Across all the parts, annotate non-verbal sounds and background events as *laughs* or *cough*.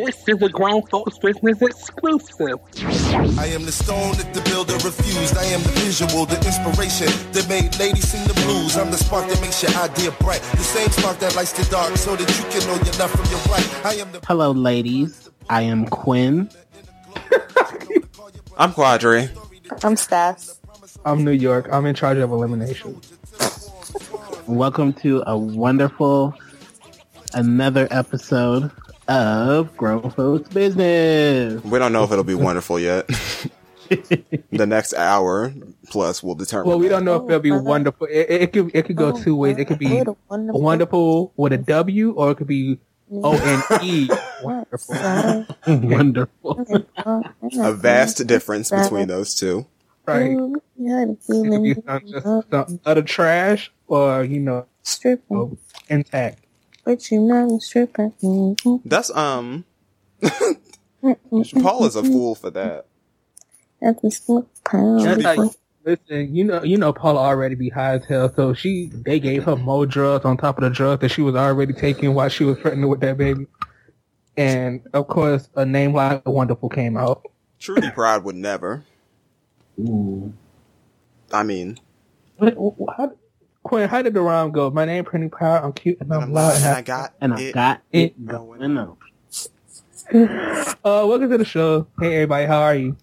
This is a grown folks business exclusive. I am the stone that the builder refused. I am the visual, the inspiration that made ladies sing the blues. I'm the spark that makes your idea bright. The same spark that lights the dark so that you can know your left from your right. I am the Hello, ladies. I am Quinn. *laughs* I'm Quadri. I'm Stas. I'm New York. I'm in charge of elimination. Welcome to a wonderful another episode of Grown Folks Business. We don't know if it'll be wonderful yet. *laughs* the next hour plus will determine. Well, we that. don't know if it'll be wonderful. It, it, it could it could go two ways. It could be wonderful. wonderful with a W, or it could be O N E *laughs* wonderful. *laughs* wonderful. a vast difference between those two. Right. It could be some, some utter trash, or you know, Stripper, oh, intact. But you not a stripper. Mm-hmm. That's um. Paul is a fool for that. At the smoke pound. Listen, you know, you know, Paula already be high as hell, so she they gave her more drugs on top of the drugs that she was already taking while she was pregnant with that baby. And of course, a name like Wonderful came out. Trudy Pride would never. Ooh. I mean, What, what, how, Quinn, how did the rhyme go? My name pretty Power, I'm cute, and I'm, I'm loud. loud and I And got And I got it it going on. I, uh, welcome to the show. Hey, everybody, how are you?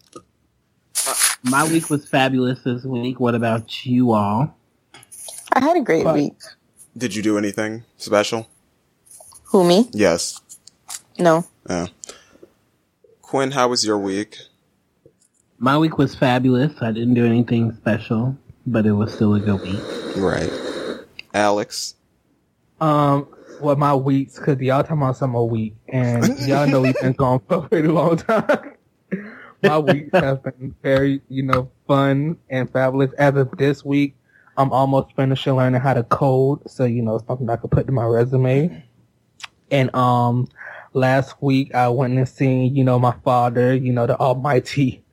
My week was fabulous this week. What about you all? I had a great But- week. Did you do anything special? Who me? Yes. No. Yeah. Quinn, how was your week? My week was fabulous. I didn't do anything special, but it was still a good week. Right. Alex. Um, well, my weeks, cause y'all talking about some summer week, and y'all know we've been gone *laughs* for a pretty long time. my weeks have been very, you know, fun and fabulous. As of this week, I'm almost finishing learning how to code, so you know, something I could put to my resume. And um, last week I went and seen, you know, my father, you know, the almighty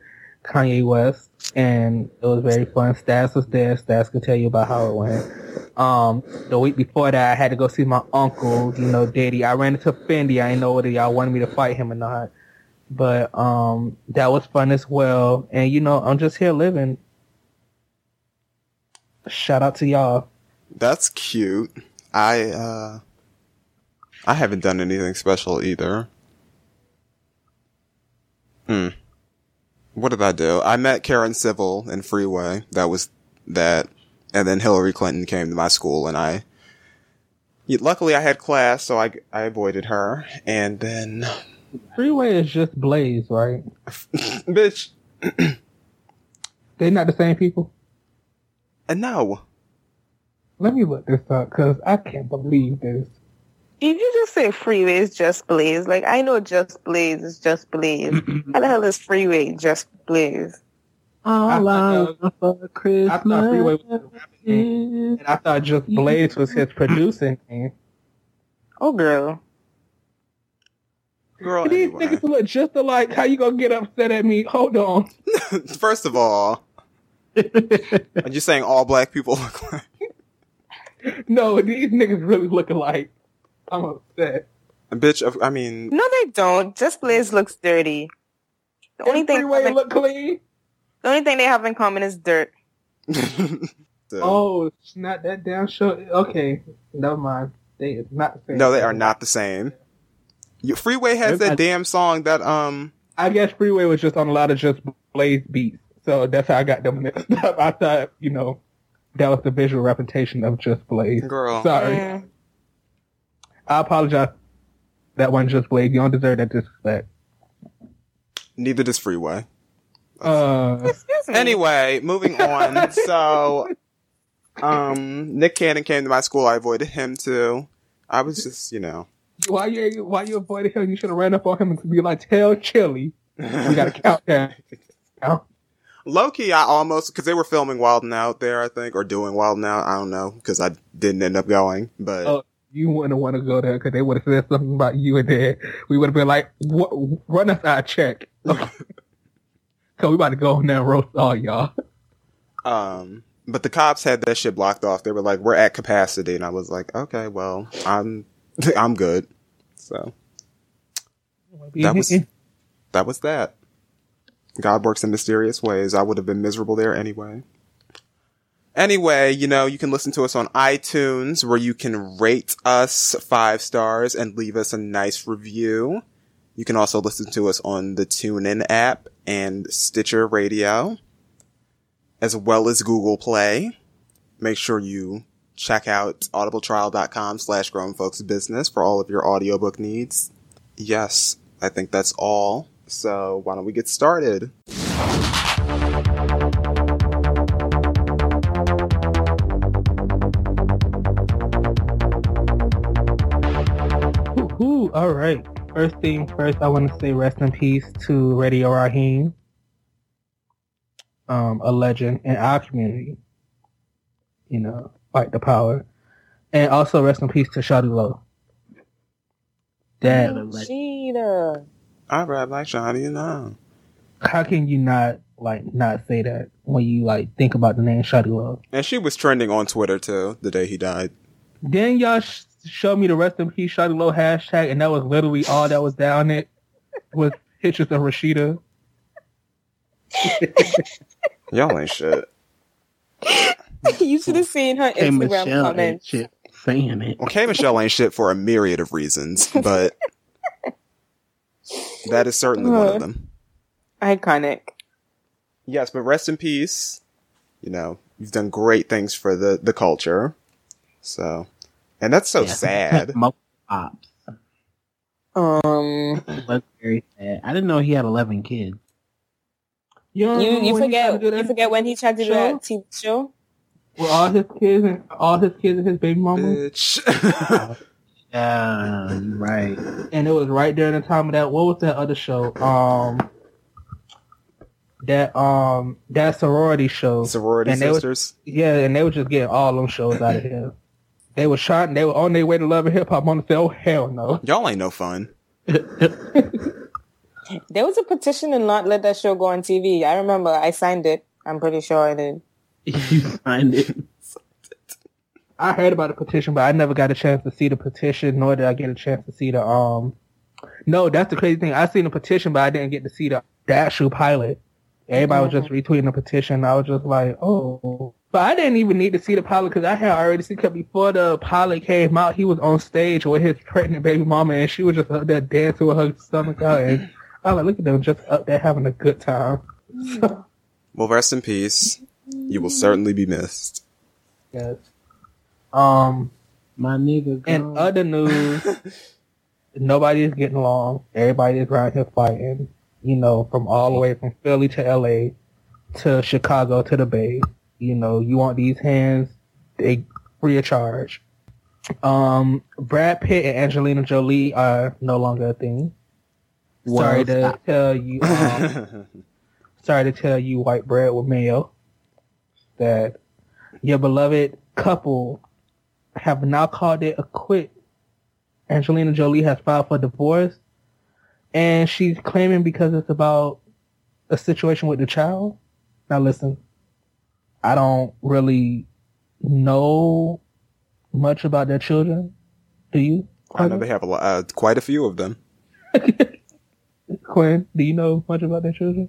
Kanye West, and it was very fun. Stas was there. Stas could tell you about how it went. Um, the week before that, I had to go see my uncle, you know, Daddy. I ran into Fendi. I didn't know whether y'all wanted me to fight him or not. But um, that was fun as well. And you know, I'm just here living. Shout out to y'all. That's cute. I uh I haven't done anything special either. Hmm. What did I do? I met Karen Civil in Freeway. That was that. And then Hillary Clinton came to my school and I luckily I had class so I I avoided her and then Freeway is just Blaze, right? *laughs* bitch They're not the same people. uh, no. Let me look this up because I can't believe this. Did you just say freeway is just Blaze? Like, I know just Blaze is just Blaze. How the hell is freeway just Blaze? All I I, know. want for I Christmas thought Freeway was a rap name, and I thought just Blaze was his producing name. Oh, girl. Girl These anyway. niggas look just alike. How you gonna get upset at me? Hold on. *laughs* First of all, *laughs* are you saying all black people look like No, these niggas really look alike. I'm upset. A bitch I mean No, they don't. Just Blaze looks dirty. The only thing, Freeway the look clean. The only thing they have in common is dirt. *laughs* Oh, it's not that damn show. Okay, never mind. They is not the same. No, they are not the same. You, Freeway has that damn song that um I guess Freeway was just on a lot of just Blaze beats, so that's how I got them mixed *laughs* up. I thought, you know, that was the visual representation of just Blaze. girl. Sorry, Mm. I apologize. That wasn't just Blaze. You don't deserve that disrespect. Neither does Freeway. Uh, Excuse me. Anyway, moving on. *laughs* so um Nick Cannon came to my school, I avoided him too. I was just, you know. why you why you avoided him? You should have ran up on him and be like, "Tell Chili, we got a countdown." Count. Low key, I almost because they were filming Wild and Out there, I think, or doing Wild and Out. I don't know because I didn't end up going. But Oh, you wouldn't want to go there because they would have said something about you and then We would have been like, what, "Run us our check." *laughs* Cause we about to go in there and roast all y'all. Um, but the cops had that shit blocked off. They were like, "We're at capacity," and I was like, "Okay, well, I'm, *laughs* I'm good." So that was that was that. God works in mysterious ways. I would have been miserable there anyway. Anyway, you know, you can listen to us on iTunes where you can rate us five stars and leave us a nice review. You can also listen to us on the TuneIn app and Stitcher Radio, as well as Google Play. Make sure you check out audibletrial.com slash grown folks business for all of your audiobook needs. Yes, I think that's all. So why don't we get started? All right. First thing first, I want to say rest in peace to Radio Raheem, um, a legend in our community. You know, fight the power, and also rest in peace to Shawty Lo. That Cheetah. I rap like Johnny, you know. how can you not like not say that when you like think about the name Shawty Lo? And she was trending on Twitter too the day he died. Then y'all sh- showed me the rest in peace Shawty Lo hashtag, and that was literally all that was down it with pictures of Rashida. *laughs* Y'all ain't shit. *laughs* you should have seen her Hey, Instagram Michelle ain't comments. shit saying it. Well, K Michelle ain't shit for a myriad of reasons, but *laughs* that is certainly one of uh-huh. them. Iconic. Yes, but rest in peace. You know, you've done great things for the, the culture. So, and that's so Yeah. *laughs* sad. Multiple pops. Um, It was very sad. I didn't know he had 11 kids. You you you when he tried forget you forget when he tried to do show? that TV show. with all his kids and all his kids and his baby mama, Bitch. *laughs* Yeah, you're right. and it was right during the time of that. What was that other show? Um, that um that sorority show. Sorority And they was- sisters. Yeah, and they were just getting all them shows out of here. They were shot and They were on their way to love and hip hop. On the say, oh hell no. Y'all ain't no fun. *laughs* There was a petition to not let that show go on TV. I remember I signed it. I'm pretty sure I did. you signed it. I heard about the petition, but I never got a chance to see the petition, nor did I get a chance to see the um. No, that's the crazy thing. I seen the petition, but I didn't get to see the, the actual pilot. Everybody was just retweeting the petition. I was just like, oh. But I didn't even need to see the pilot because I had already seen. Cause before the pilot came out, he was on stage with his pregnant baby mama, and she was just up there dancing with her stomach out. And I was like, look at them just up there having a good time. *laughs* Well, rest in peace. You will certainly be missed. Yes. Um. My nigga. In gone. And other news, *laughs* nobody is getting along. Everybody is around here fighting. You know, from all the way from Philly to L.A. to Chicago to the Bay. You know, you want these hands, they free of charge. Um, Brad Pitt and Angelina Jolie are no longer a thing. Sorry to stop. tell you. Um, *laughs* sorry to tell you, white bread with mayo, that your beloved couple have now called it a quit. Angelina Jolie has filed for divorce, and she's claiming because it's about a situation with the child. Now listen, I don't really know much about their children. Do you? I know they have a lot, uh, quite a few of them. *laughs* Quinn, do you know much about their children?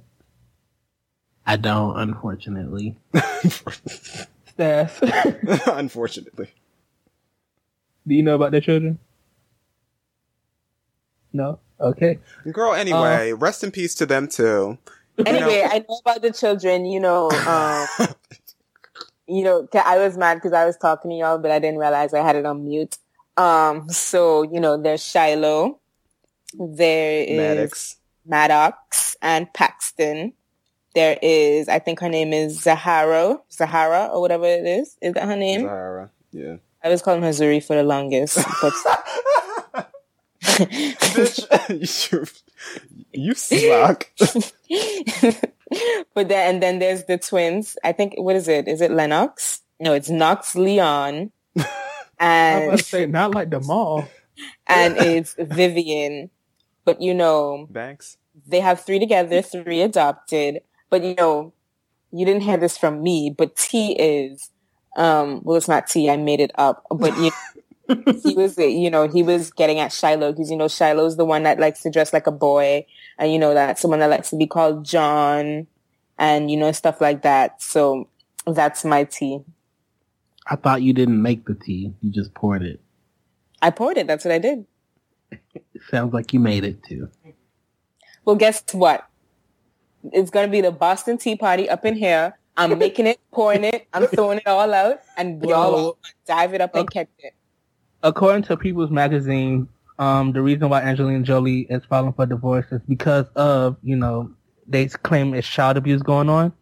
I don't, unfortunately. *laughs* Stas, *laughs* Unfortunately. do you know about their children? No? Okay. Girl, anyway, rest in peace to them too. Anyway, I know about the children. You know, um, you know, I was mad because I was talking to y'all, but I didn't realize I had it on mute. Um, so you know, there's Shiloh, there is Maddox. Maddox and Paxton. There is, I think her name is Zahara, Zahara or whatever it is. Is that her name? Zahara. Yeah. I was calling her Zuri for the longest, but *laughs* Bitch, *laughs* you, you suck. *laughs* but then and then there's the twins. I think what is it? Is it Lennox? No, it's Knox Leon. *laughs* And to say, not like the mall. and it's Vivian. But you know, Banks. they have three together, three adopted. But you know, you didn't hear this from me, but T is um well it's not T, I made it up. But you he was, you know, he was getting at Shiloh because you know Shiloh's the one that likes to dress like a boy, and you know that's someone that likes to be called John, and you know stuff like that. So that's my tea. I thought you didn't make the tea. You just poured it. I poured it. That's what I did. *laughs* Sounds like you made it too. Well, guess what? It's gonna be the Boston Tea Party up in here. I'm *laughs* making it, pouring it, I'm throwing it all out, and y'all dive it up and catch it. According to People's Magazine, um, the reason why Angelina Jolie is filing for divorce is because of, you know, they claim it's child abuse going on.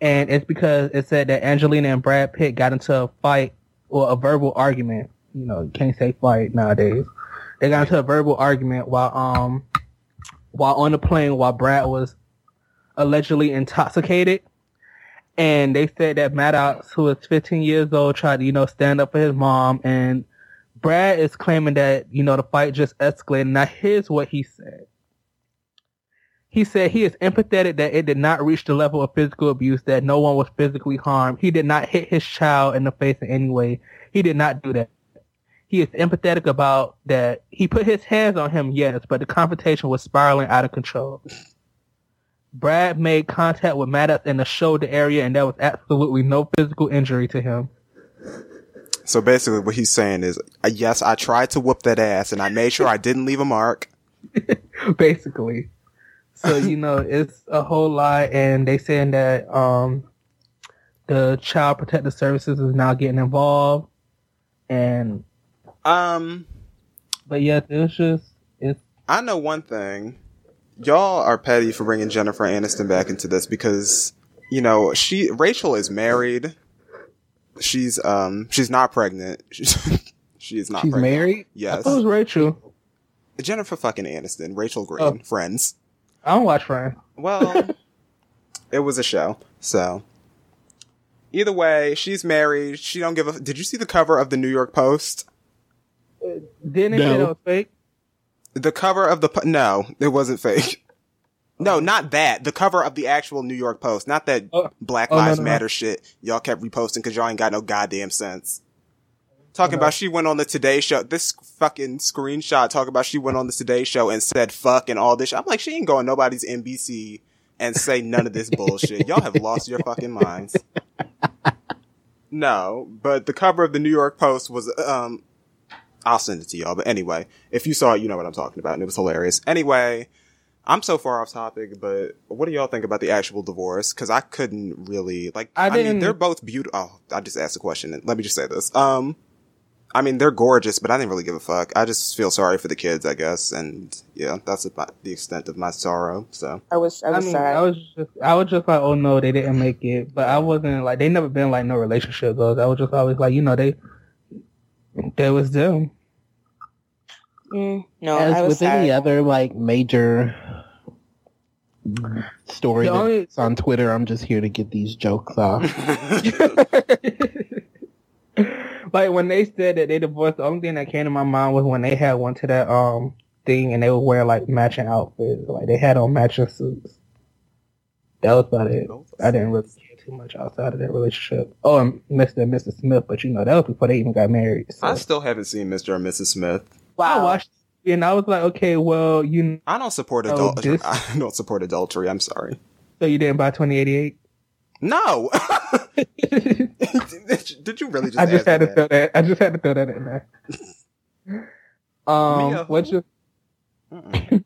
And it's because it said that Angelina and Brad Pitt got into a fight or a verbal argument. You know, you can't say fight nowadays. They got into a verbal argument while, um, while on the plane while Brad was allegedly intoxicated. And they said that Maddox, who is 15 years old, tried to, you know, stand up for his mom and Brad is claiming that, you know, the fight just escalated. Now here's what he said. He said he is empathetic that it did not reach the level of physical abuse, that no one was physically harmed. He did not hit his child in the face in any way. He did not do that. He is empathetic about that. He put his hands on him, yes, but the confrontation was spiraling out of control. Brad made contact with Maddox in the shoulder area and there was absolutely no physical injury to him. So basically, what he's saying is, uh, yes, I tried to whoop that ass, and I made sure I didn't leave a mark. *laughs* basically. So you know, it's a whole lot, and they saying that um, the Child Protective Services is now getting involved, and Um, but yeah, it's just it's I know one thing. Y'all are petty for bringing Jennifer Aniston back into this because, you know, she, Rachel is married. She's, um, she's not pregnant. *laughs* She's, she is not She's pregnant. married. I Yes. thought it was Rachel. Jennifer fucking Aniston. Rachel Green. Oh. Friends. I don't watch Friends. Well, *laughs* it was a show. So, either way, she's married. She don't give a, did you see the cover of the New York Post? Didn't it say No. that was fake? The cover of the no, it wasn't fake. No, not that. The cover of the actual New York Post, not that Oh. Black Oh, no, Lives no, no. Matter shit. Y'all kept reposting because y'all ain't got no goddamn sense. Talking about she went on the Today Show. This fucking screenshot talking about she went on the Today Show and said fuck and all this. shit. I'm like, she ain't going nobody's NBC and say none of this bullshit. Y'all have lost your fucking minds. No, but the cover of the New York Post was um I'll send it to y'all. But anyway, if you saw it, you know what I'm talking about, and it was hilarious. Anyway, I'm so far off topic, but what do y'all think about the actual divorce? Because I couldn't really like. I I, mean, they're both beautiful. Oh, I just asked a question. Let me just say this. Um, I mean, they're gorgeous, but I didn't really give a fuck. I just feel sorry for the kids, I guess, and yeah, that's about the extent of my sorrow. So I was, I I was mean, sorry. I was just, I was just like, oh no, they didn't make it. But I wasn't like, they never been like no relationship goals. I was just always like, you know, they, they was them. Mm, no, As I was with sorry. any other like major story The only- that's on Twitter, I'm just here to get these jokes off. *laughs* like when they said that they divorced, the only thing that came to my mind was when they had one to that um thing and they would wear like matching outfits, like they had on matching suits. That was about it. I didn't really care too much outside of that relationship. Oh, and Mr. and Mrs. Smith, but you know that was before they even got married. So. I still haven't seen Mr. and Mrs. Smith. I wow. watched it and I was like, okay, well, you I don't support adultery. this- *laughs* I don't support adultery. I'm sorry. so you didn't buy twenty eighty eight. No. *laughs* Did you really just? I just had to throw that. I just had to throw that in there. *laughs* um, Mia, what you, um,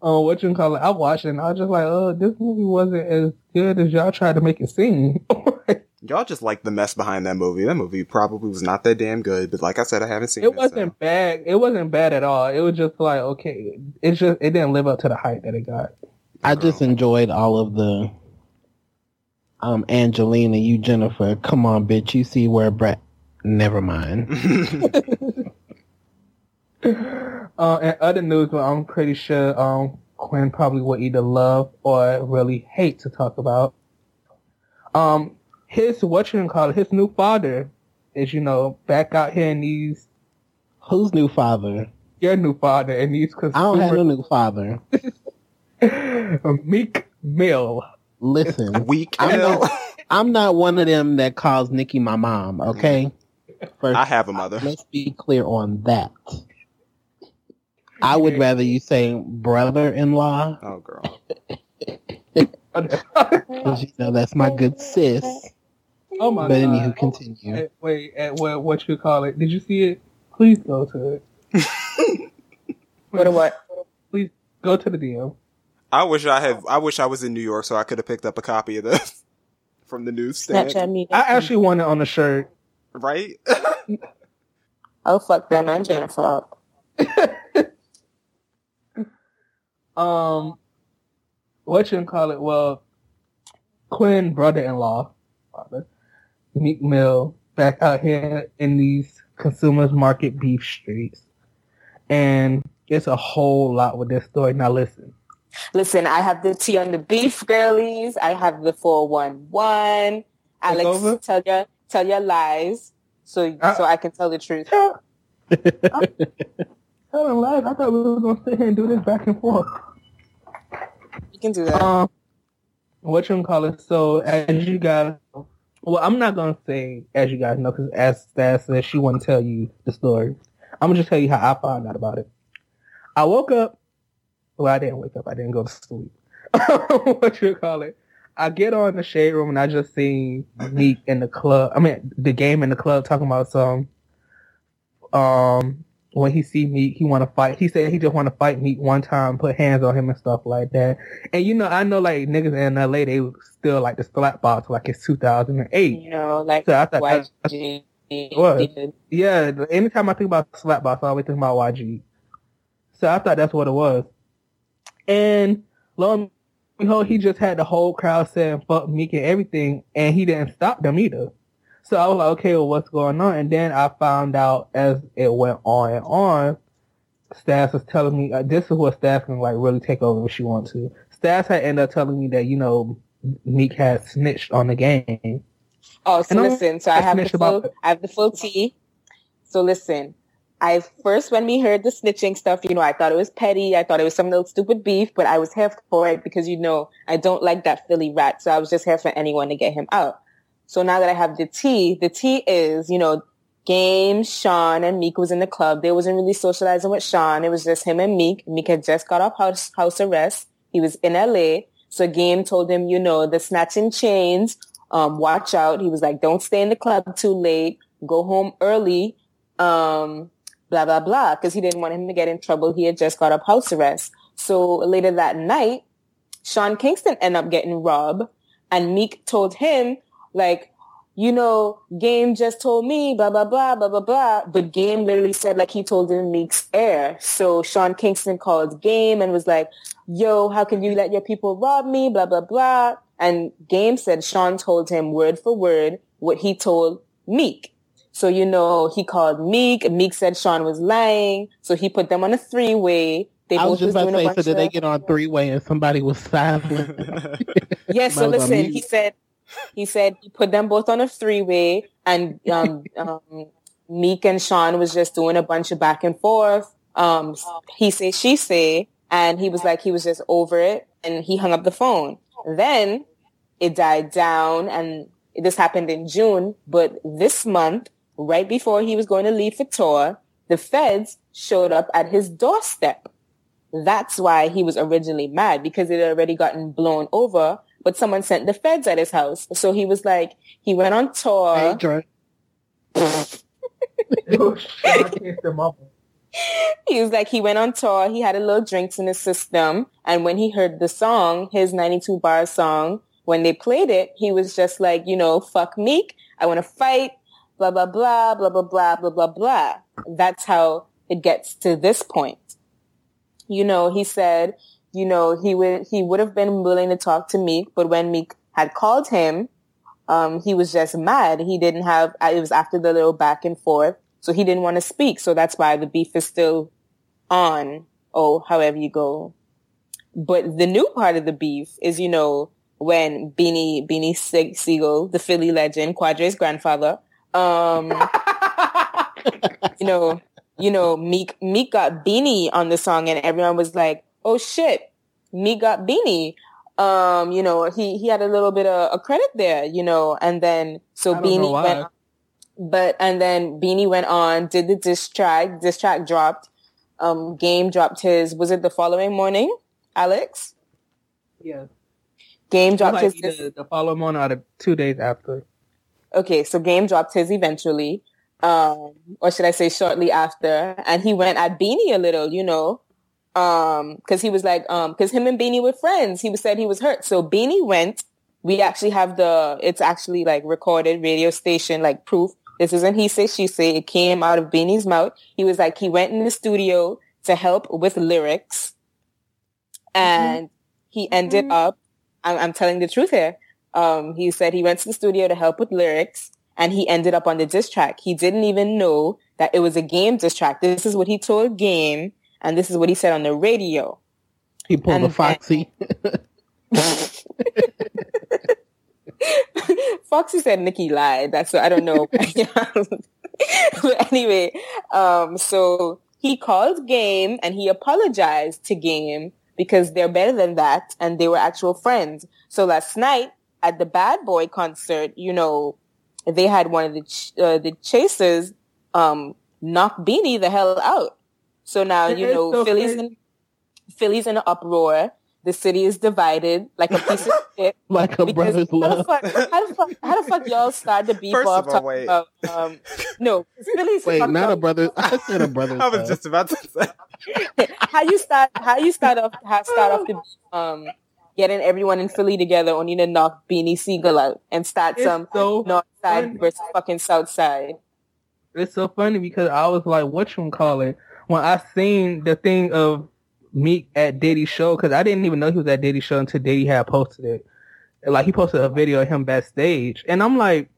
what you call it? I watched it and I was just like, oh, this movie wasn't as good as y'all tried to make it seem. Y'all just like the mess behind that movie. That movie probably was not that damn good, but like I said, I haven't seen it. it wasn't bad. It wasn't bad at all. It was just like, okay, it just it didn't live up to the hype that it got. I just enjoyed all of the um Angelina, you Jennifer. Come on, bitch. You see where Brett never mind. *laughs* *laughs* Uh, and other news, well, I'm pretty sure um Quinn probably would either love or really hate to talk about. Um, his what you call it, his new father is you know back out here in these Who's new father? your new father in these I don't have no new father. consumer *laughs* Meek Mill. Listen, Weak. I'm Mill. not, I'm not one of them that calls Nicki my mom, okay? First, I have a mother. let's be clear on that. I would rather you say brother-in-law, Oh, girl. *laughs* you know that's my good sis. Oh my But god! anywho, continue. Eh, Wait, eh, what what you call it? Did you see it? Please go to it. *laughs* What a what? Please go to the DM. I wish I had. I wish I was in New York so I could have picked up a copy of this *laughs* from the newsstand. Snapchat. I actually want it on a shirt. Right? *laughs* Oh fuck that man, Jennifer. up. Um, what you call it? Well, Quinn, brother-in-law, father, Meek Mill, back out here in these consumers market beef streets, and it's a whole lot with this story. Now listen, Listen, I have the tea on the beef girlies. I have the four one one. Alex, over? tell your tell your lies, so Uh, so I can tell the truth. tell them live. I thought we were gonna sit here and do this back and forth. You can do that. Um, what you call it? So as you guys, well, I'm not gonna say as you guys know because as Stas said, she wouldn't tell you the story. I'm gonna just tell you how I found out about it. I woke up. Well, I didn't wake up. I didn't go to sleep. *laughs* what you call it? I get on the shade room and I just see Meek in the club. I mean, the game in the club talking about some. Um, when he see me, he want to fight. He said he just want to fight me one time, put hands on him and stuff like that. And you know, I know like niggas in LA, they still like the slap box like it's 2008. you know, like So I thought that's- YG. Did. Yeah, anytime I think about slap box, I always think about YG. So I thought that's what it was. And lo and behold, he just had the whole crowd saying fuck Meek and everything, and he didn't stop them either. So I was like, okay, well, what's going on? And then I found out as it went on and on, Stas was telling me, uh, this is what Stas can like really take over if she wants to. Stas had ended up telling me that, you know, Meek had snitched on the game. Oh, so And I'm- listen. So I have the about full. I have the full tea. So listen. I first when we heard the snitching stuff, you know, I thought it was petty. I thought it was some little stupid beef, but I was here for it because you know I don't like that Philly rat. So I was just here for anyone to get him out. So now that I have the tea, the tea is, you know, Game, Sean, and Meek was in the club. They wasn't really socializing with Sean. It was just him and Meek. Meek had just got off house, house arrest. He was in LA. So Game told him, you know, the snatching chains, um, watch out. He was like, don't stay in the club too late. Go home early. Um, blah, blah, blah. Cause he didn't want him to get in trouble. He had just got off house arrest. So later that night, Sean Kingston ended up getting robbed and Meek told him like, you know, Game just told me, blah, blah, blah, blah, blah, blah. But Game literally said like he told him Meek's air. So Sean Kingston called Game and was like, yo, how can you let your people rob me? Blah, blah, blah. And Game said Sean told him word for word what he told Meek. So, you know, he called Meek. Meek said Sean was lying. So he put them on a three way. They I was just about to doing a say, so did they get on three way and somebody was silent? *laughs* Yes, so listen, he said he said he put them both on a three way and um, *laughs* um Meek and Sean was just doing a bunch of back and forth. Um he say she say and he was like he was just over it and he hung up the phone. Then it died down and this happened in June, but this month, right before he was going to leave for tour, the feds showed up at his doorstep. That's why he was originally mad because it had already gotten blown over, but someone sent the feds at his house. So he was like, he went on tour. Hey, *laughs* he was like, he went on tour. He had a little drinks in his system. And when he heard the song, his 92 bar song, when they played it, he was just like, you know, fuck Meek. I want to fight, blah, blah, blah, blah, blah, blah, blah, blah, blah. That's how it gets to this point. You know, he said, you know, he would, he would have been willing to talk to Meek, but when Meek had called him, um, he was just mad. He didn't have, it was after the little back and forth. So he didn't want to speak. So that's why the beef is still on. Oh, however you go. But the new part of the beef is, you know, when Beanie, Beanie Se- Sigel, the Philly legend, Quadre's grandfather, um, *laughs* you know, you know, Meek, Meek got Beanie on the song and everyone was like, oh shit, Meek got Beanie. Um, you know, he, he had a little bit of a credit there, you know, and then so I don't know Beanie why. went, But and then Beanie went on, did the diss track. Diss track dropped. Um, Game dropped his. Was it the following morning, Alex? Yeah. Game dropped his. the, the following morning or the two days after. Okay, so Game dropped his eventually, um, or should I say shortly after, and he went at Beanie a little, you know, um, because he was like, um, because him and Beanie were friends. He was said he was hurt, so Beanie went. We actually have the, it's actually like recorded radio station like proof. This isn't he say she say. It came out of Beanie's mouth. He was like he went in the studio to help with lyrics, and he ended up. I'm, I'm telling the truth here. Um, he said he went to the studio to help with lyrics and he ended up on the diss track. He didn't even know that it was a game diss track. This is what he told Game and this is what he said on the radio. He pulled a Foxy. *laughs* Foxy said Nicki lied. That's what I don't know. but *laughs* anyway, um, so he called Game and he apologized to Game because they're better than that and they were actual friends. So last night at the Bad Boy concert, you know, they had one of the ch- uh, the chasers um knock Beanie the hell out. So now you It's know so Philly's crazy. in Philly's in an uproar. The city is divided like a piece of *laughs* shit. like a Because brother's how the, love. fuck, how, the fuck, how the fuck y'all start the beef First off of all, talking wait. about um no Philly's Wait, fucked not a brother. I said a brother. *laughs* I was just about to say. *laughs* how you start how you start off how start off the um getting everyone in Philly together only to knock Beanie Sigel out and start It's some so north side funny. versus fucking south side. It's so funny because I was like, what you call it? When I seen the thing of Meek at Diddy's show, because I didn't even know he was at Diddy's show until Diddy had posted it. Like he posted a video of him backstage, and I'm like,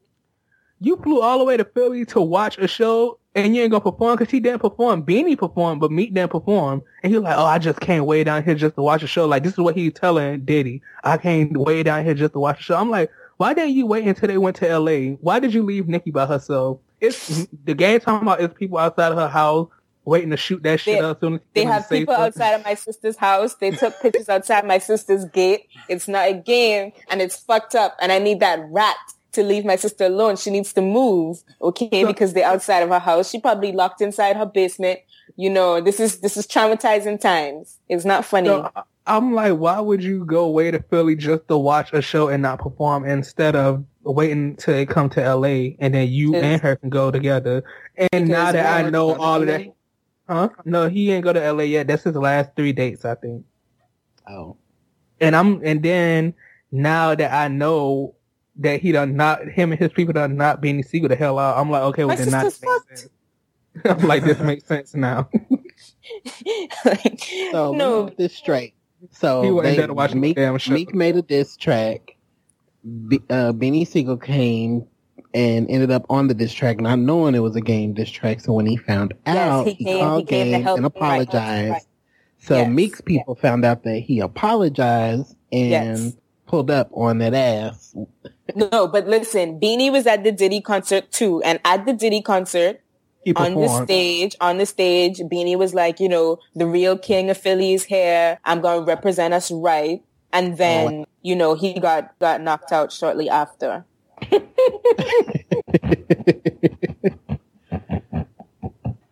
you flew all the way to Philly to watch a show, and you ain't gonna perform because he didn't perform. Beanie performed, but Meek didn't perform, and he was like, oh, I just can't wait down here just to watch a show. Like this is what he's telling Diddy. I can't wait down here just to watch a show. I'm like, why didn't you wait until they went to L.A.? Why did you leave Nicki by herself? It's the game talking about is people outside of her house waiting to shoot that shit They- up. Soon as They have people something. outside of my sister's house. They took *laughs* pictures outside my sister's gate. It's not a game and it's fucked up. And I need that rat to leave my sister alone. She needs to move, okay? Because they're outside of her house. She probably locked inside her basement. You know, this is this is traumatizing times. It's not funny. So I'm like, why would you go away to Philly just to watch a show and not perform instead of waiting till they come to LA and then you and her can go together? And now that I know all of that, huh? No, he ain't go to LA yet. That's his last three dates, I think. Oh, And I'm, and then now that I know that he done not, him and his people done not being Sigel the hell out, I'm like, okay, well My then that sister's makes fucked. sense. *laughs* I'm like, this makes sense now. Like, *laughs* so let no, get this straight. So He wasn't they, there to watch the Meek, damn show. Meek made a diss track. Be, uh, Benny Sigel came and ended up on the diss track, not knowing it was a game diss track. So when he found Yes, out, he he, called he game and apologized. right. So Yes, Meek's people found out that he apologized and Yes. pulled up on that ass. no, but listen, Beanie was at the Diddy concert too. And at the Diddy concert, on the stage, on the stage, Beanie was like, you know, the real king of Philly is here. I'm to represent us right. And oh, then, you know, he got, got knocked out shortly after.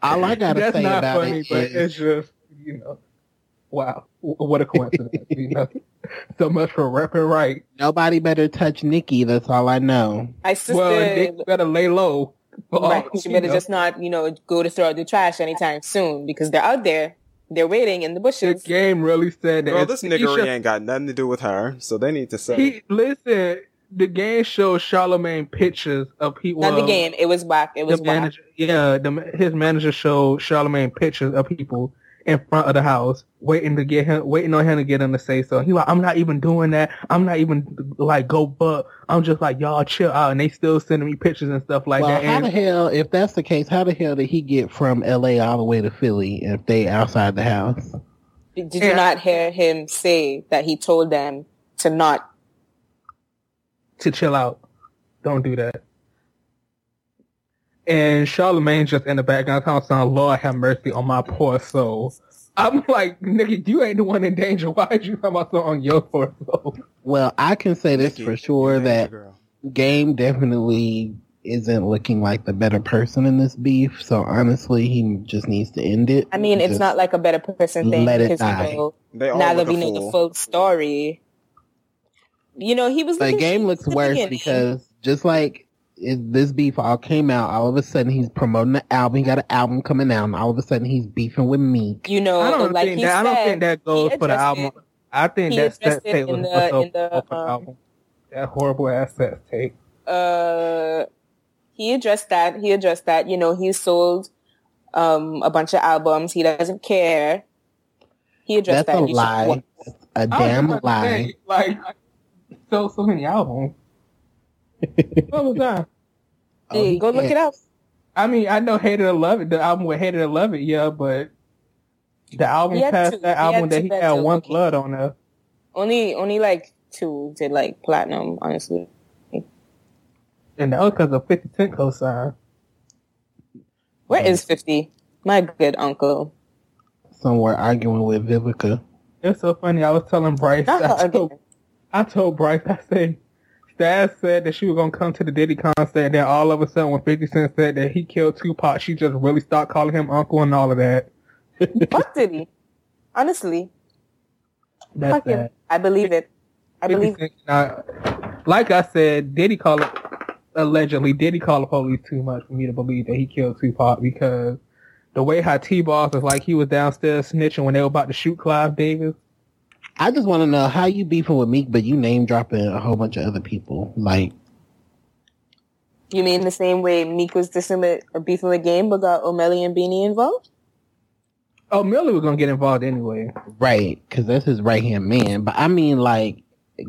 All I gotta That's say not about funny, it but is, it's just you know, wow, what a coincidence. you know, so much for repping right. nobody better touch Nicki. That's all I know. My sister, Well, Nick better lay low. for all right, she better know. just not, you know, go to throw out the trash anytime soon because they're out there. They're waiting in the The bushes. game really said that. Well, this he niggery ain't got nothing to do with her, so they need to say. He listen. The game shows Charlemagne pictures of people. Not the game. It was whack. It was the whack. manager, yeah, the, his manager showed Charlemagne pictures of people in front of the house, waiting to get him, waiting on him to get him to say so. He like, I'm not even doing that. I'm not even like go, but I'm just like y'all chill out, and they still sending me pictures and stuff like well, that. how And the hell, if that's the case, how the hell did he get from L.A. all the way to Philly if they outside the house? Did you Yeah. not hear him say that he told them to not? To chill out, don't do that. And Charlemagne just in the background talking, sound, Lord have mercy on my poor soul. I'm like, nigga, you ain't the one in danger. Why did you come out so on your poor soul? Well, I can say this Nicki, for sure that girl. Game definitely isn't looking like the better person in this beef. So honestly, he just needs to end it. I mean, it's not like a better person thing let it die. you know, They all now that we know the full story. You know, he was the game looks the worse beginning. because just like it, this beef all came out, all of a sudden he's promoting the album. He got an album coming out, and all of a sudden he's beefing with Meek. you know, I don't like think he that. I don't think that goes for the album. I think that's that addressed tape was the- so in the, um, album. That horrible ass sex tape. uh he addressed that he addressed that you know he sold um a bunch of albums he doesn't care he addressed that. That's that a You lie. A I was damn lie. say, Like, so so many albums. what was that? Oh, Hey, he go look it up I mean, I know Hate It or Love It. The album with Hate It or Love It, yeah, but the album He had past two- that he album that he had too, One okay. Blood on there. only only like two did like platinum honestly And that was because of 50 Cent co-sign. Where mm-hmm. is 50 my good uncle Somewhere arguing with Vivica. It's so funny. I was telling Bryce. Not I again. told, I told Bryce, I said, Stas said that she was going to come to the Diddy concert, and then all of a sudden when 50 Cent said that he killed Tupac, she just really started calling him uncle and all of that. fuck did he honestly That's fuck him. I believe it I believe Cent, uh, like I said, Diddy call it, allegedly, Diddy call the police too much for me to believe that he killed Tupac because the way how T-Boss is like he was downstairs snitching when they were about to shoot Clive Davis. I just want to know how you beefing with Meek, but you name dropping a whole bunch of other people. Like, you mean the same way Meek was dissing with or beefing with game but got Omelly and Beanie involved Oh, Millie was going to get involved anyway. right? Because that's his right hand man. But I mean, like,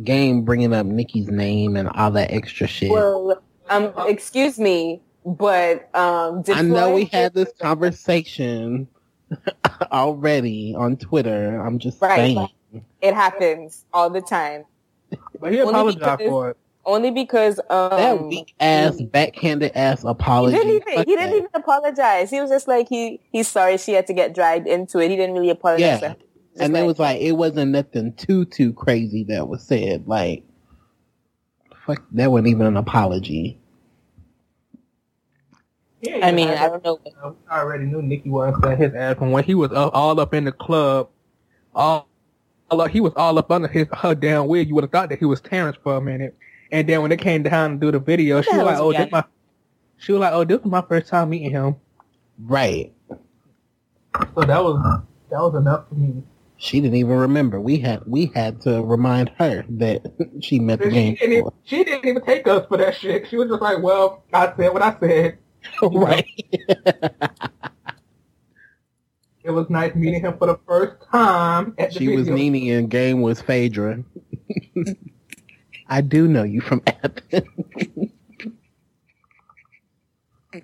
game bringing up Nicki's name and all that extra shit. Well, um, excuse me, but um, did I know we had this conversation *laughs* already on Twitter. I'm just Right. saying. It happens all the time. But he apologized because- for it. Only because um, that weak ass, backhanded ass He apology. didn't even. He didn't even apologize. He was just like he. He's sorry she had to get dragged into it. He didn't really apologize. Yeah. to her. Just and it was like it wasn't nothing too too crazy that was said. Like, fuck, that wasn't even an apology. Yeah, I mean, I don't know. I already knew Nicki wasn't saying his ass from when he was up, all up in the club. All, all up, he was all up under his her damn wig. You would have thought that he was Terrence for a minute. And then when it came down to do the video, she the was like, "Oh, is this he my," she was like, "Oh, this was my first time meeting him." Right. So that was that was enough for me. She didn't even remember. We had we had to remind her that *laughs* she met the She game. didn't, even, she didn't even take us for that shit. She was just like, "Well, I said what I said." *laughs* right. *laughs* It was nice meeting him for the first time. At the She was video. Nene and game was Phaedra. *laughs* I do know you from Athens. *laughs*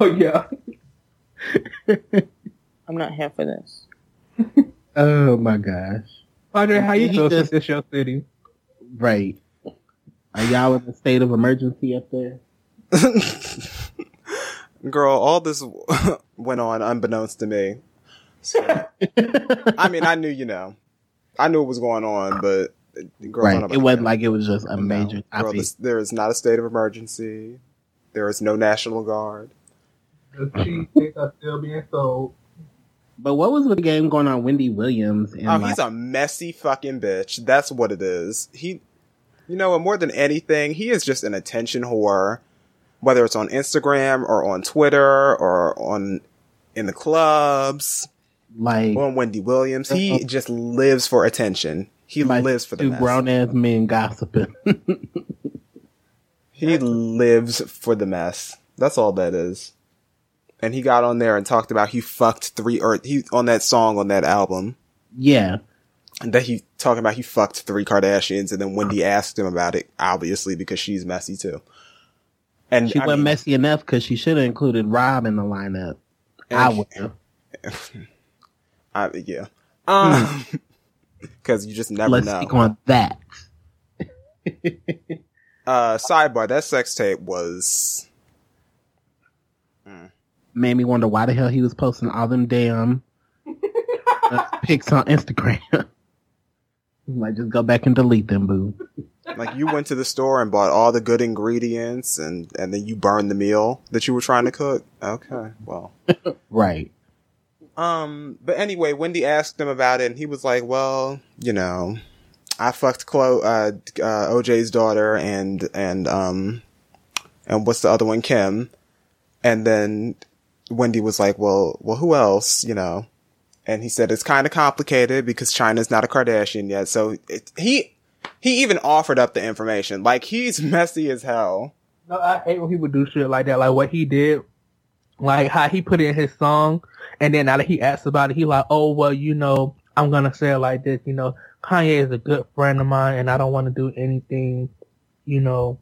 oh yeah. I'm not here for this. oh my gosh. Padre, how you He feel just- since this your city? Right. Are y'all in a state of emergency up there? *laughs* Girl, all this *laughs* went on unbeknownst to me. So, I mean, I knew, you know, I knew what was going on, but girl, I don't know right. It wasn't like it was just a No. major Girl, this, there is not a state of emergency. There is no national guard. The cheesecakes are still being sold. But what was with the game going on Wendy Williams and Oh, like, he's a messy fucking bitch. That's what it is. He, you know, and more than anything, he is just an attention whore. Whether it's on Instagram or on Twitter or on in the clubs, like on Wendy Williams, he uh-huh. just lives for attention. He like lives for the two mess. grown ass men gossiping. He lives for the mess. That's all that is. And he got on there and talked about he fucked three or he on that song on that album. yeah. And that he talking about he fucked three Kardashians and then Wendy asked him about it, obviously because she's messy too. And She I wasn't mean, messy enough because she should have included Rob in the lineup. I would have. *laughs* I, yeah. Um, *laughs* cause you just never Let's know. speak on that. *laughs* Uh, sidebar, that sex tape was, Made me wonder why the hell he was posting all them damn uh, pics on Instagram. like, just go back and delete them, boo. Like you went to the store and bought all the good ingredients and, and then you burned the meal that you were trying to cook? Okay, well. *laughs* Right. Um, but anyway, Wendy asked him about it and he was like, well, you know, I fucked Khloe, uh, uh, OJ's daughter and, and, um, and what's the other one? Kim. And then Wendy was like, well, well, who else, you know? And he said it's kind of complicated because Chyna's not a Kardashian yet. So it, he, he even offered up the information. Like he's *laughs* messy as hell. No, I hate when people do shit like that. Like what he did, like how he put in his song, and then now that he asks about it, he like, oh well, you know, I'm gonna say it like this. You know, Kanye is a good friend of mine, and I don't want to do anything, you know.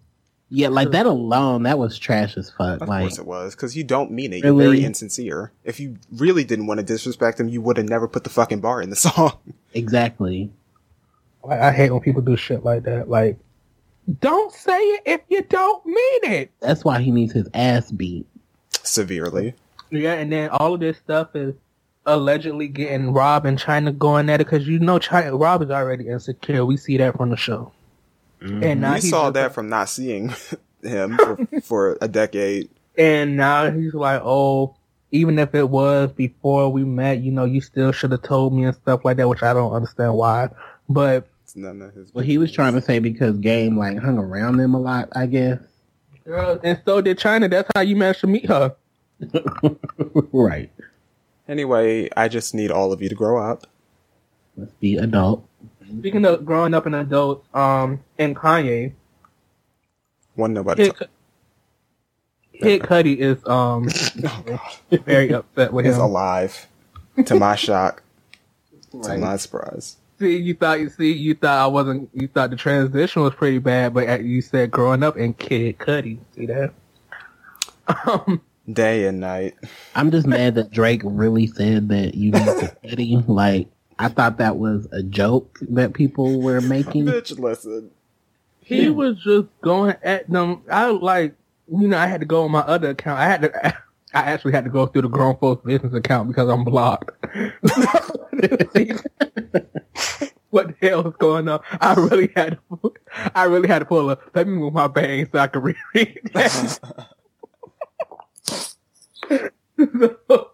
Yeah, like that alone, that was trash as fuck. Of like, course it was, because you don't mean it. Really? You're very insincere. If you really didn't want to disrespect him, you would have never put the fucking bar in the *laughs* song. exactly. Like I hate when people do shit like that. Like, don't say it if you don't mean it. That's why he needs his ass beat. Severely. Yeah, and then all of this stuff is allegedly getting Rob and Chyna going at it because you know Chyna Rob is already insecure. We see that from the show. Mm-hmm. And now we saw just- that from not seeing *laughs* him for, *laughs* for a decade. And now he's like, oh, even if it was before we met, you know, you still should have told me and stuff like that, which I don't understand why. But It's none of his Well, he was trying to say because Game like hung around them a lot, I guess. girl, and so did Chyna. That's how you managed to meet her. *laughs* right. Anyway, I just need all of you to grow up. Let's be adult. Speaking of growing up an adult, um, and Kanye, One nobody. Kid, Kid Cudi is um *laughs* very upset with is him. alive. To my *laughs* shock. To my surprise. See, you thought you see, you thought I wasn't. You thought the transition was pretty bad, but uh, you said growing up and Kid Cudi. See that? Um, Day and night. I'm just mad that Drake really said that you need to *laughs* study. Like, I thought that was a joke that people were making. Bitch, listen. he was just going at them. I like, you know, I had to go on my other account. I had to. *laughs* I actually had to go through the grown folks business account because I'm blocked. *laughs* what the hell is going on? I really had to. I really had to pull up. Let me move my bang so I can reread that. *laughs* So,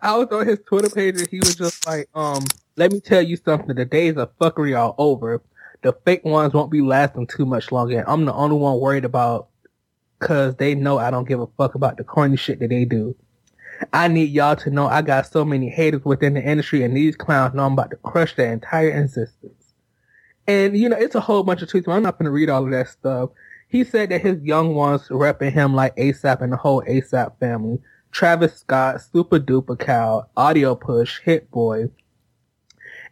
I was on his Twitter page and he was just like, um, let me tell you something. The days of fuckery are over. The fake ones won't be lasting too much longer. I'm the only one worried about cause they know I don't give a fuck about the corny shit that they do. I need y'all to know I got so many haters within the industry and these clowns know I'm about to crush their entire existence. And you know, it's a whole bunch of tweets. But I'm not gonna read all of that stuff. He said that his young ones repping him like ASAP and the whole ASAP family. Travis Scott, Super Duper Kyle, Audio Push, Hit Boy.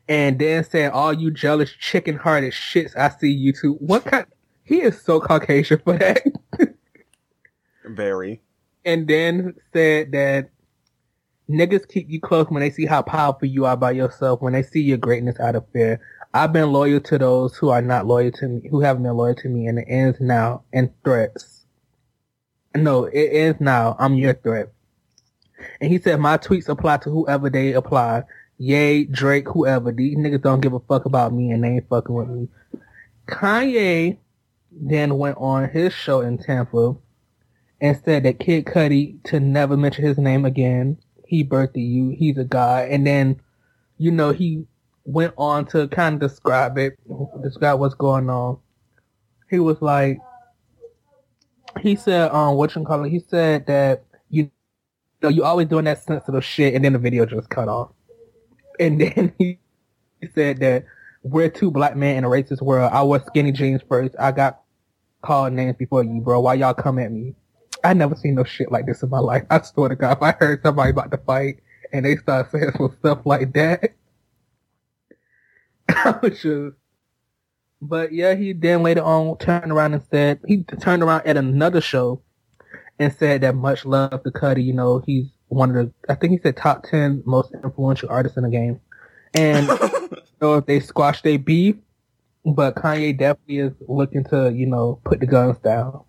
And then said, all you jealous chicken hearted shits, I see you too. What kind? He is so Caucasian for that. *laughs* Very. and then said that niggas keep you close when they see how powerful you are by yourself, when they see your greatness out of fear. I've been loyal to those who are not loyal to me, who haven't been loyal to me, and it ends now in threats. No, it ends now. I'm your threat. And he said my tweets apply to whoever they apply. Yay, Drake, whoever. These niggas don't give a fuck about me and they ain't fucking with me. Kanye then went on his show in Tampa and said that Kid Cudi to never mention his name again. He birthed you. He's a god. And then, you know, he went on to kind of describe it, describe what's going on. He was like, he said, um, what you call it? He said that you, you know, you always doing that sensitive shit, and then the video just cut off. And *laughs* then he, he said that we're two black men in a racist world. I wore skinny jeans first. I got called names before you, bro. Why y'all come at me? I never seen no shit like this in my life. I swear to God, if I heard somebody about to fight and they start saying some stuff like that, *laughs* I was just. But yeah, he then later on turned around and said he turned around at another show and said that much love to Cudi. You know, he's one of the I think he said top ten most influential artists in the game, and *laughs* so if they squash their beef, but Kanye definitely is looking to you know put the guns down.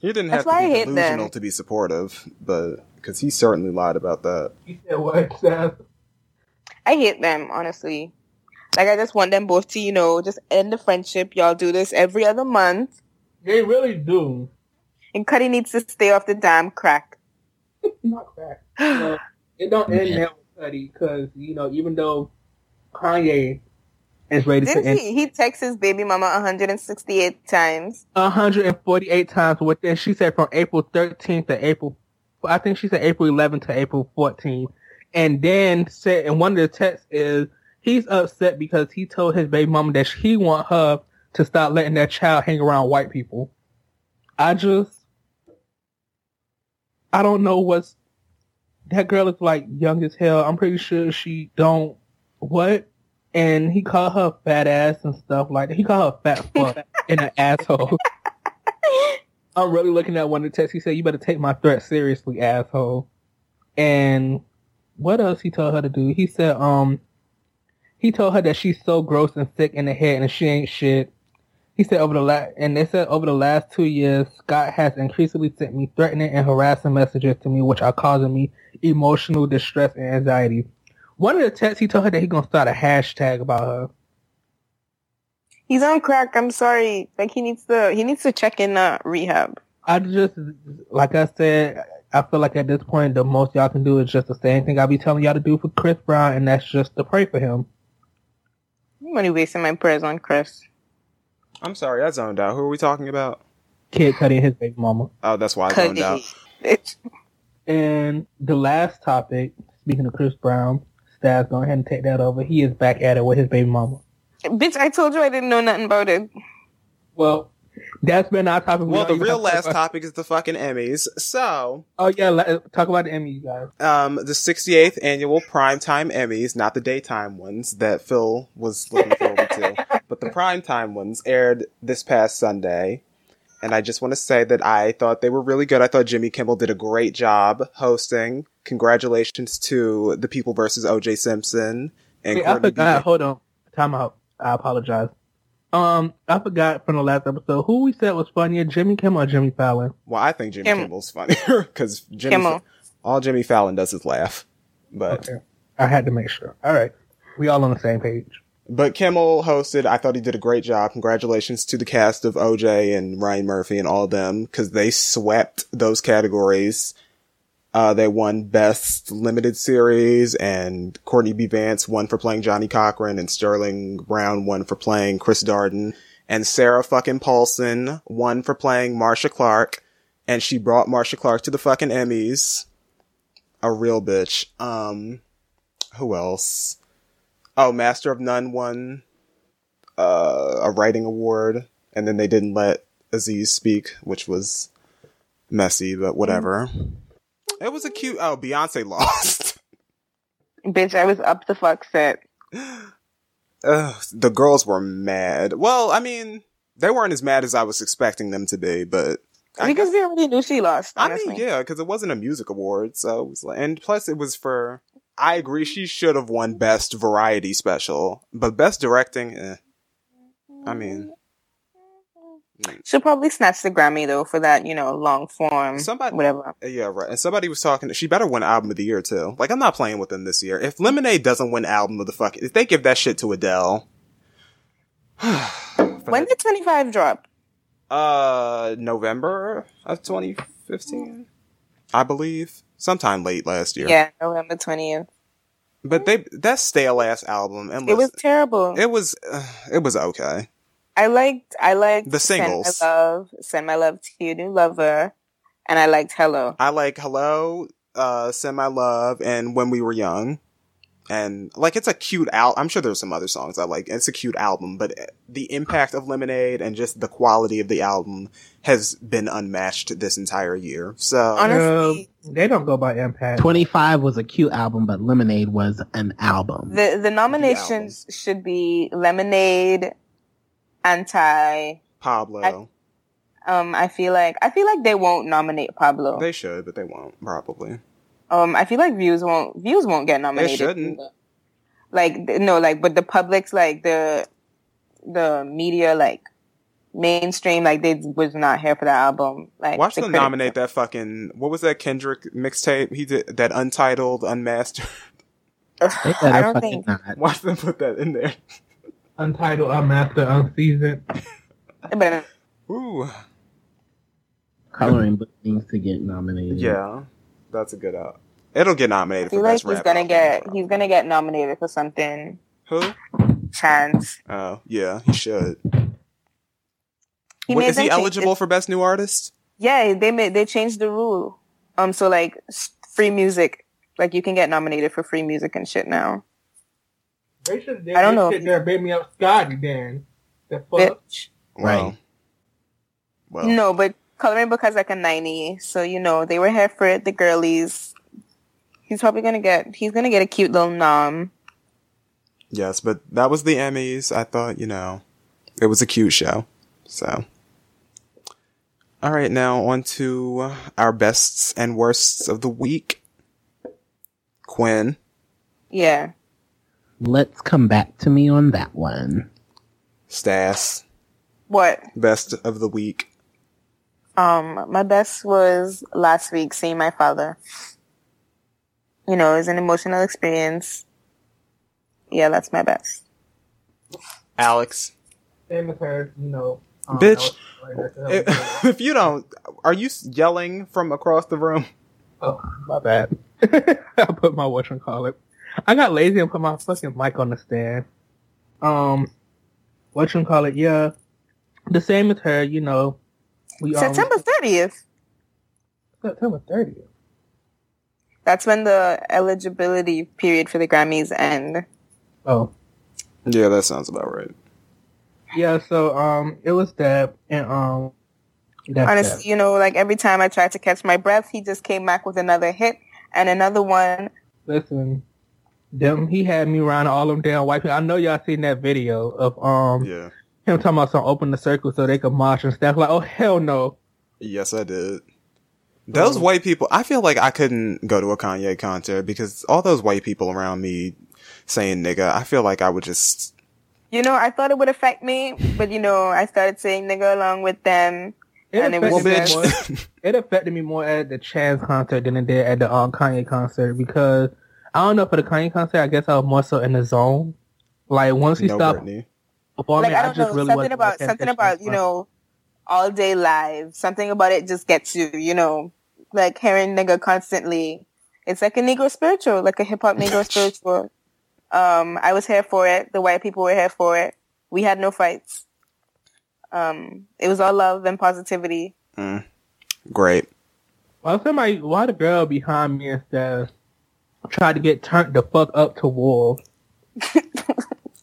He didn't That's have why to be hate them. delusional to be supportive, but because he certainly lied about that. You said what, Seth? I hate them, honestly. Like I just want them both to, you know, just end the friendship. Y'all do this every other month. They really do. And Cudi needs to stay off the damn crack. *laughs* Not crack. No, it don't end Yeah. now with Cudi because you know even though Kanye is ready Didn't end he? He texts his baby mama 168 times. 148 times within she said from April 13th to April I think she said April 11th to April 14th. And then said and one of the texts is he's upset because he told his baby mama that he want her to stop letting that child hang around white people. I just I don't know what's that girl is like young as hell. I'm pretty sure she don't what and he called her fat ass and stuff like that. He called her fat *laughs* fuck and an asshole. *laughs* I'm really looking at one of the texts. He said, "You better take my threat seriously, asshole." And what else he told her to do? He said, "Um, he told her that she's so gross and sick in the head and she ain't shit." He said over the last, and they said over the last two years, Scott has increasingly sent me threatening and harassing messages to me, which are causing me emotional distress and anxiety. One of the texts, he told her that he gonna start a hashtag about her. He's on crack. I'm sorry. Like he needs to. He needs to check in uh, rehab. I just, like I said, I feel like at this point, the most y'all can do is just the same thing I'll be telling y'all to do for Chris Brown, and that's just to pray for him. I'm only wasting my prayers on Chris. I'm sorry, I zoned out. Who are we talking about? Kid Cudi his baby mama. Oh, that's why I zoned out. Bitch. And the last topic, speaking of Chris Brown, Stas, go ahead and take that over. He is back at it with his baby mama. Bitch, I told you I didn't know nothing about it. Well, that's been our topic. We Well, don't the real last about- topic is the fucking Emmys. So, Oh yeah, let, talk about the Emmy, you guys. um, the 68th annual primetime Emmys, not the daytime ones that Phil was looking forward to, *laughs* but the primetime ones aired this past Sunday. And I just want to say that I thought they were really good. I thought Jimmy Kimmel did a great job hosting. Congratulations to the people versus OJ Simpson and Hey, I Courtney B. forgot. Hold on. Time out. I apologize. Um, I forgot from the last episode who we said was funnier, Jimmy Kimmel or Jimmy Fallon. Well, I think Jimmy Kimmel. Kimmel's funnier *laughs* because Jimmy, Kimmel. all Jimmy Fallon does is laugh. But Okay. I had to make sure. All right. We all on the same page. But Kimmel hosted. I thought he did a great job. Congratulations to the cast of OJ and Ryan Murphy and all of them because they swept those categories. Uh, they won Best Limited Series and Courtney B. Vance won for playing Johnnie Cochran and Sterling Brown won for playing Chris Darden and Sarah fucking Paulson won for playing Marcia Clark and she brought Marcia Clark to the fucking Emmys. A real bitch. Um, who else? Oh, Master of None won uh, a writing award, and then they didn't let Aziz speak, which was messy, but whatever. It was a cute. Oh, Beyonce lost. *laughs* Bitch, I was up the fuck set. Ugh, the girls were mad. Well, I mean, they weren't as mad as I was expecting them to be, but I because guess- they already knew she lost. I mean, yeah, because it wasn't a music award, so it was like, and plus it was for. I agree, she should have won best variety special, but best directing. Eh. I mean, She'll probably snatch the Grammy though for that, you know, long form, Somebody- whatever. yeah, right. And somebody was talking. She better win album of the year too. Like I'm not playing with them this year. If Lemonade doesn't win album of the fuck, if they give that shit to Adele, *sighs* When did 25 drop? uh, November of 2015, I believe, sometime late last year. Yeah, November 20th. But they that stale ass album, and It was terrible. it was uh, it was okay. I liked, I liked The singles. Send My Love, Send My Love to Your New Lover, and I liked Hello. I like Hello, uh, Send My Love, and When We Were Young. And like it's a cute al I'm sure there's some other songs I like. It's a cute album, but the impact of Lemonade and just the quality of the album has been unmatched this entire year. So Honestly, Uh, they don't go by impact. 25 was a cute album, but Lemonade was an album. the the nominations should be Lemonade, Anti. Pablo, Um, I feel like I feel like they won't nominate Pablo. they should, but they won't probably. Um, I feel like views won't views won't get nominated. They shouldn't. either. Like no, like but the public's like the the media like mainstream like they was not here for that album. Like Watch the them critics- nominate that fucking what was that Kendrick mixtape? He did that untitled, unmastered. I don't think not. Watch them put that in there. Untitled, Unmastered, Unseasoned. But *laughs* Ooh. Coloring book needs to get nominated. Yeah. That's a good out. It'll get nominated. I nominated feel for like best he's gonna get he's gonna get nominated for something. Who? Chance. Oh, yeah, he should. He What, made is he eligible it. for best new artist? Yeah, they made they changed the rule. Um, so like free music, like you can get nominated for free music and shit now. They should. I don't know. Sit there, baby up Scotty. Then the fuck. Bitch. Well, Right. Well, No, but Coloring Book has like a ninety, so you know they were here for it. The girlies. He's probably gonna get. He's gonna get a cute little nom. yes, but that was the Emmys. I thought, you know, it was a cute show. So. All right, now on to our bests and worsts of the week. Quinn. Yeah. Let's come back to me on that one. Stas. What? Best of the week. Um, my best was last week seeing my father. You know, it was an emotional experience. Yeah, that's my best. Alex. Same as her, you know. um, Bitch. that was- that was- If, if you don't, are you yelling from across the room? Oh, my bad. *laughs* I put my watch on call it. I got lazy and put my fucking mic on the stand. Um, what you call it? Yeah, the same as her. You know, we um, September thirtieth. September thirtieth. That's when the eligibility period for the Grammys end. Oh, Yeah, that sounds about right. yeah. So um, it was that and um, that's Honestly, you know, like every time I tried to catch my breath, he just came back with another hit and another one. Listen, them he had me around all them damn white people. I know y'all seen that video of um Yeah. him talking about some open the circle so they could march and stuff. Like, oh hell no. Yes, I did. Those white people, I feel like I couldn't go to a Kanye concert because all those white people around me saying nigga, I feel like I would just, You know, I thought it would affect me, but you know, I started saying nigga along with them. It And it was me more, *laughs* it affected me more at the Chance concert than it did at the um, Kanye concert because I don't know for the Kanye concert. I guess I was more so in the zone. Like once he no stopped Brittany. performing, Like I don't just know, really something about something about you know, all day live. Something about it just gets you. You know, like hearing nigga constantly. It's like a Negro spiritual, like a hip hop Negro *laughs* spiritual. Um, I was here for it. The white people were here for it. We had no fights. Um, it was all love and positivity. Great. Why somebody? Why the girl behind me instead tried to get turned the fuck up to wolf? *laughs*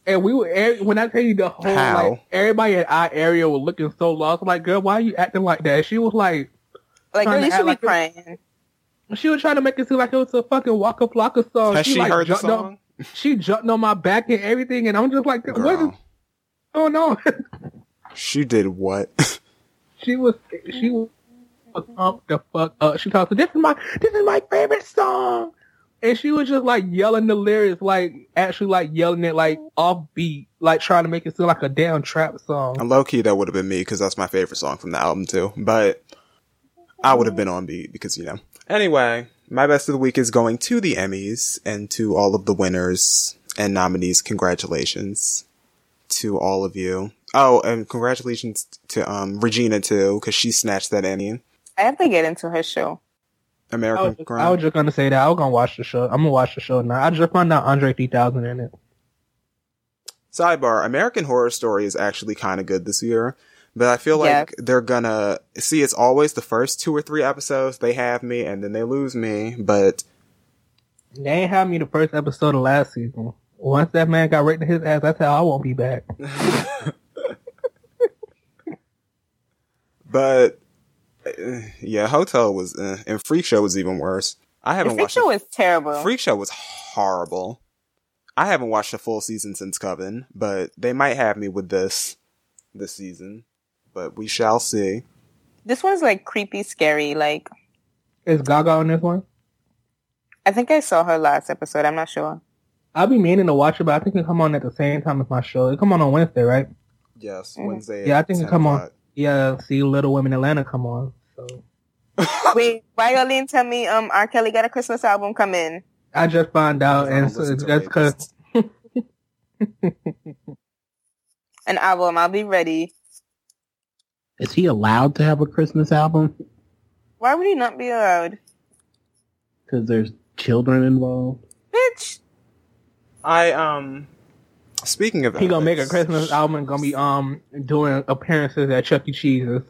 and we were every- when I tell you the whole How? like everybody in our area was looking so lost. I'm like, girl, why are you acting like that? She was like, Like, Trying girl, you to should be like crying. she was trying to make it seem like it was a fucking Waka Flocka song. Has she, like, heard the jumped on- song? she jumped on my back and everything, and I'm just like, what is Girl, going on? she did what? *laughs* she was she was pumped the fuck up. She talked, this is my this is my favorite song, and she was just like yelling the lyrics, like actually like yelling it like off beat, like trying to make it seem like a damn trap song. And low key, that would have been me because that's my favorite song from the album too. But I would have been on beat because you know. Anyway, my best of the week is going to the Emmys and to all of the winners and nominees. Congratulations to all of you. Oh, and congratulations to um Regina too because she snatched that Emmy. I have to get into her show. I American was, just, Crime. I was just gonna say that I was gonna watch the show. I'm gonna watch the show now. I just found out Andre 3000 in it. Sidebar: American Horror Story is actually kind of good this year, but I feel like Yeah. they're gonna see. It's always the first two or three episodes they have me, and then they lose me. But They ain't have me the first episode of last season. Once that man got right to his ass, that's how I won't be back. *laughs* but *sighs* yeah, Hotel was uh, and Freak Show was even worse. I haven't freak watched Freak show it. was terrible. Freak Show was horrible. I haven't watched a full season since Coven, but they might have me with this this season. But we shall see. This one's like creepy, scary. Like Is Gaga on this one? I think I saw her last episode. I'm not sure. I'll be meaning to watch it, but I think it come on at the same time as my show. It come on on Wednesday, right? Yes, Mhm. Wednesday. Yeah, I at think it 10 come on. O'clock. Yeah, see Little Women Atlanta come on. So *laughs* Wait, why Arlene tell me um R. Kelly got a Christmas album coming? I just found out, and so it's to just because *laughs* an album. I'll be ready. Is he allowed to have a Christmas album? Why would he not be allowed? Because there's children involved. Bitch. I um. Speaking of that, He gonna make a Christmas album and gonna be um doing appearances at Chuck E. Cheese's.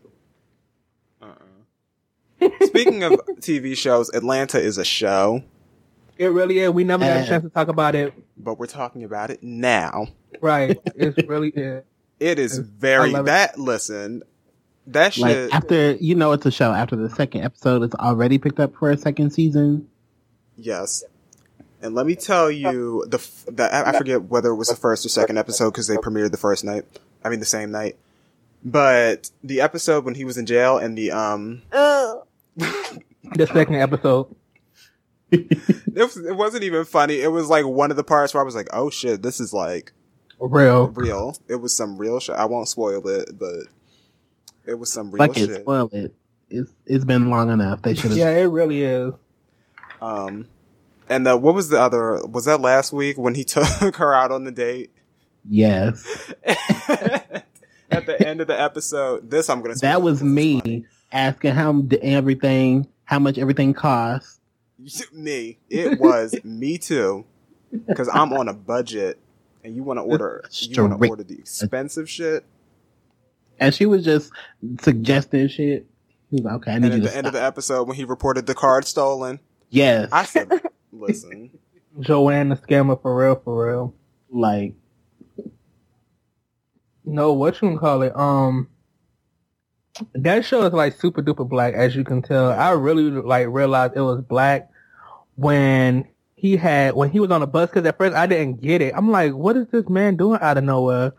Uh-uh. Speaking of *laughs* TV shows, Atlanta is a show, It really is. We never got a chance to talk about it. but we're talking about it now. Right. *laughs* It's really is. It is It's- very I love it. that. Listen, that Like after you know it's a show. After the second episode, it's already picked up for a second season. Yes. And let me tell you, the, f- the I I forget whether it was the first or second episode because they premiered the first night. I mean, the same night. But the episode when he was in jail and the um, *laughs* The second episode. *laughs* it, was, it wasn't even funny. It was like one of the parts where I was like, "Oh shit, this is like Real. real." It was some real shit. I won't spoil it, but it was some real Like it, shit. spoil it. It's it's been long enough. They *laughs* should. Yeah, it really is. Um, and uh, what was the other? Was that last week when he *laughs* took her out on the date? Yes, *laughs* At the end of the episode, this I'm gonna. that was me funny. asking how everything, how much everything costs. *laughs* Me, it was me too, because I'm on a budget, and you want to order, you want to order the expensive shit. And she was just suggesting shit. He was like, "Okay, I need And you at the end stop." of the episode, when he reported the card stolen, yes, I said, "Listen, *laughs* Joanne the scammer for real, for real. like No, what you can call it? Um, that show is like super duper black, as you can tell. I really like realized it was black when he had when he was on the bus. Because at first I didn't get it. I'm like, what is this man doing out of nowhere?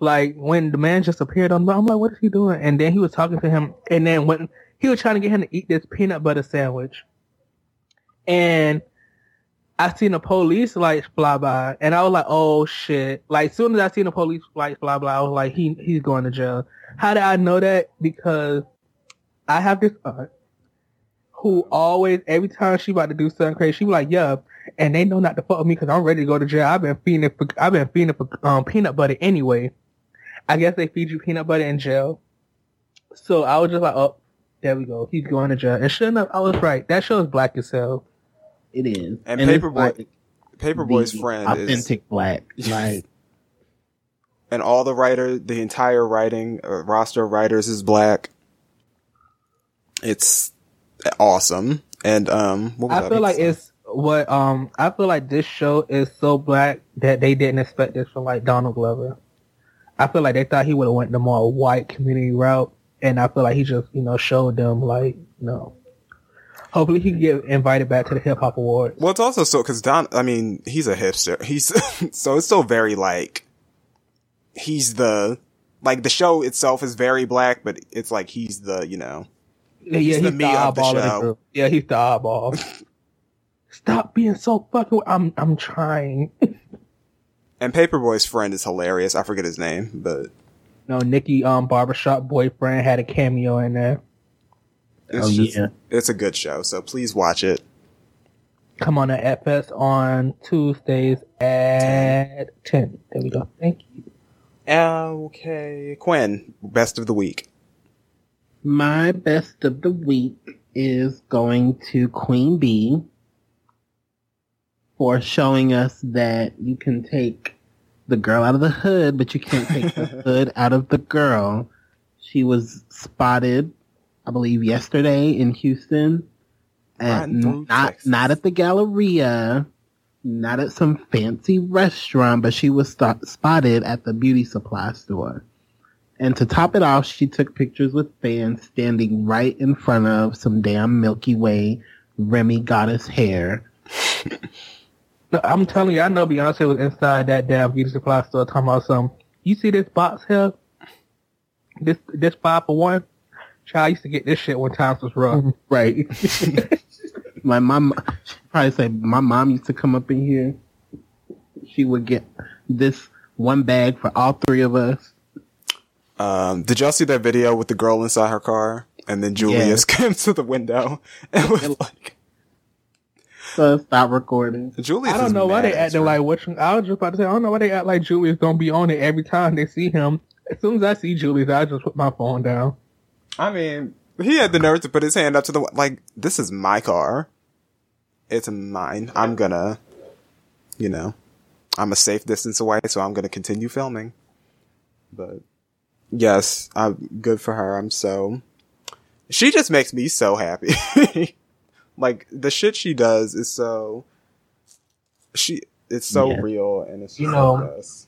Like when the man just appeared on, I'm like, what is he doing? And then he was talking to him, and then when he was trying to get him to eat this peanut butter sandwich, and I seen the police lights fly by, and I was like, "Oh shit!" Like, soon as I seen the police lights fly by, I was like, "He he's going to jail." How did I know that? Because I have this aunt who always, every time she about to do something crazy, she be like, "Yeah," and they know not to fuck with me because I'm ready to go to jail. I've been feeding for I've been feeding for um, peanut butter anyway. I guess they feed you peanut butter in jail. So I was just like, "Oh, there we go. He's going to jail." And sure enough, I was right. That show is black as hell. It is. And it's Paperboy- like Paperboy's the friend is, authentic black. *laughs* Like and all the writer, the entire writing uh, roster of writers is black. It's awesome, and um, what was I that feel like episode? it's what um I feel like this show is so black that they didn't expect this from like Donald Glover. I feel like they thought he would have went the more white community route, and I feel like he just you know showed them like no. Hopefully he can get invited back to the hip hop awards. Well, it's also so because Don. I mean, he's a hipster. He's *laughs* so it's still very like he's the like the show itself is very black, but it's like he's the you know Yeah, he's yeah, the he's the of the oddball of the show. group. Yeah, he's the oddball. *laughs* Stop being so fucking. I'm I'm trying. *laughs* and Paperboy's friend is hilarious. I forget his name, but No, Nicki um barbershop boyfriend had a cameo in there. It's Oh, just yeah. it's a good show. So please watch it. Come on at FX on Tuesdays at 10. There we go. Thank you. Okay, Quinn, best of the week. my best of the week is going to Queen Bey for showing us that you can take the girl out of the hood, but you can't take the *laughs* hood out of the girl. She was spotted, I believe, yesterday in Houston, Riding and not Texas. not at the Galleria, not at some fancy restaurant, but she was sto- spotted at the beauty supply store. And to top it off, she took pictures with fans standing right in front of some damn Milky Way Remy Goddess hair. *laughs* I'm telling you, I know Beyonce was inside that damn beauty supply store talking about some. You see this box here? This this five for one. Child I used to get this shit when times was rough. Right. *laughs* My mom, she probably said, my mom used to come up in here. She would get this one bag for all three of us. Um, did y'all see that video with the girl inside her car? And then Julius Yes. *laughs* came to the window and was like, So stop recording. Julius. I don't know why they at acting you. like what. I was just about to say I don't know why they act like Julius don't be on it every time they see him. As soon as I see Julius, I just put my phone down. I mean, he had the nerve to put his hand up to the like. This is my car. It's mine. I'm gonna, you know, I'm a safe distance away, so I'm gonna continue filming. But yes, I'm good for her. I'm so. She just makes me so happy. *laughs* like the shit she does is so. She it's so Yeah. real and it's You know, the best.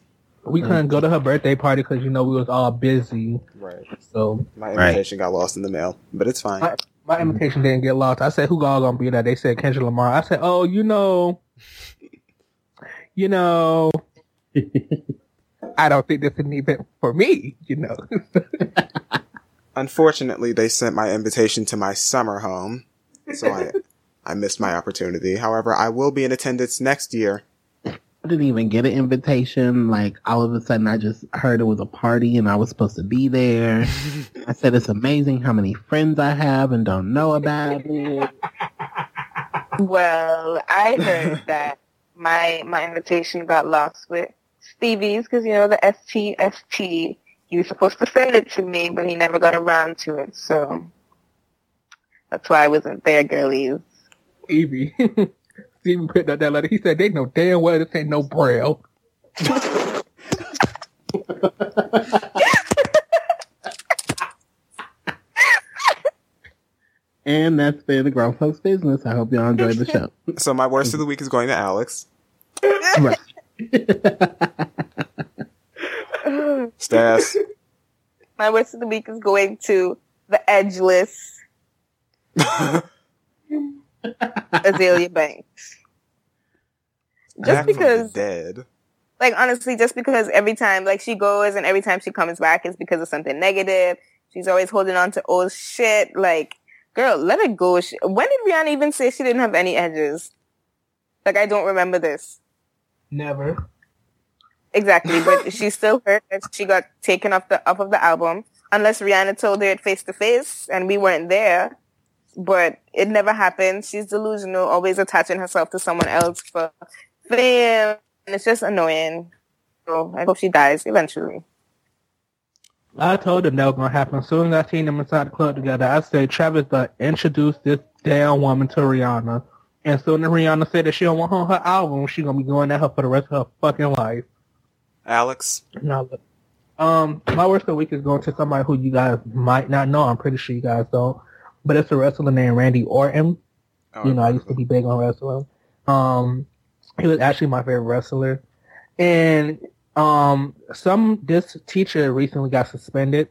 We mm. couldn't go to her birthday party because you know we was all busy. right. So My Right. invitation got lost in the mail, but it's fine. my, my invitation didn't get lost. I said who all gonna be there? They said Kendrick Lamar. I said oh you know, you know. *laughs* I don't think this is an event for me. You know. *laughs* Unfortunately, they sent my invitation to my summer home, so I I missed my opportunity. However, I will be in attendance next year. I didn't even get an invitation. Like all of a sudden, I just heard it was a party and I was supposed to be there. *laughs* I said it's amazing how many friends I have and don't know about it. Well, I heard *laughs* that my my invitation got lost with Stevie's because you know the STST. He was supposed to send it to me, but he never got around to it. So that's why I wasn't there, girlies. Evie. *laughs* Steven put out that letter. He said they know damn well this ain't no braille. And that's been the grown folks business. I hope y'all enjoyed the show. *laughs* So my worst of the week is going to Alex. right. *laughs* Stas. My worst of the week is going to the edgeless *laughs* Azealia Banks. Back Just because dead. like honestly, just because every time like she goes and every time she comes back is because of something negative. She's always holding on to old shit. Like, girl, let it go. She, when did Rihanna even say she didn't have any edges? Like, I don't remember this Never. exactly, but *laughs* she's still hurt that she got taken off the off of the album. Unless Rihanna told her it face to face and we weren't there. But it never happened. She's delusional, always attaching herself to someone else for fame. And it's just annoying. So I hope she dies eventually. I told them that was gonna happen. As soon as I seen them inside the club together, I said Travis uh, introduced this damn woman to Rihanna. And soon as Rihanna said that she don't want her on her album, she gonna be going at her for the rest of her fucking life. Alex. Now, look, um, my worst of the week is going to somebody who you guys might not know. I'm pretty sure you guys don't, but it's a wrestler named Randy Orton. Oh, You know, I used to be big on wrestling. Um, he was actually my favorite wrestler, and um, some this teacher recently got suspended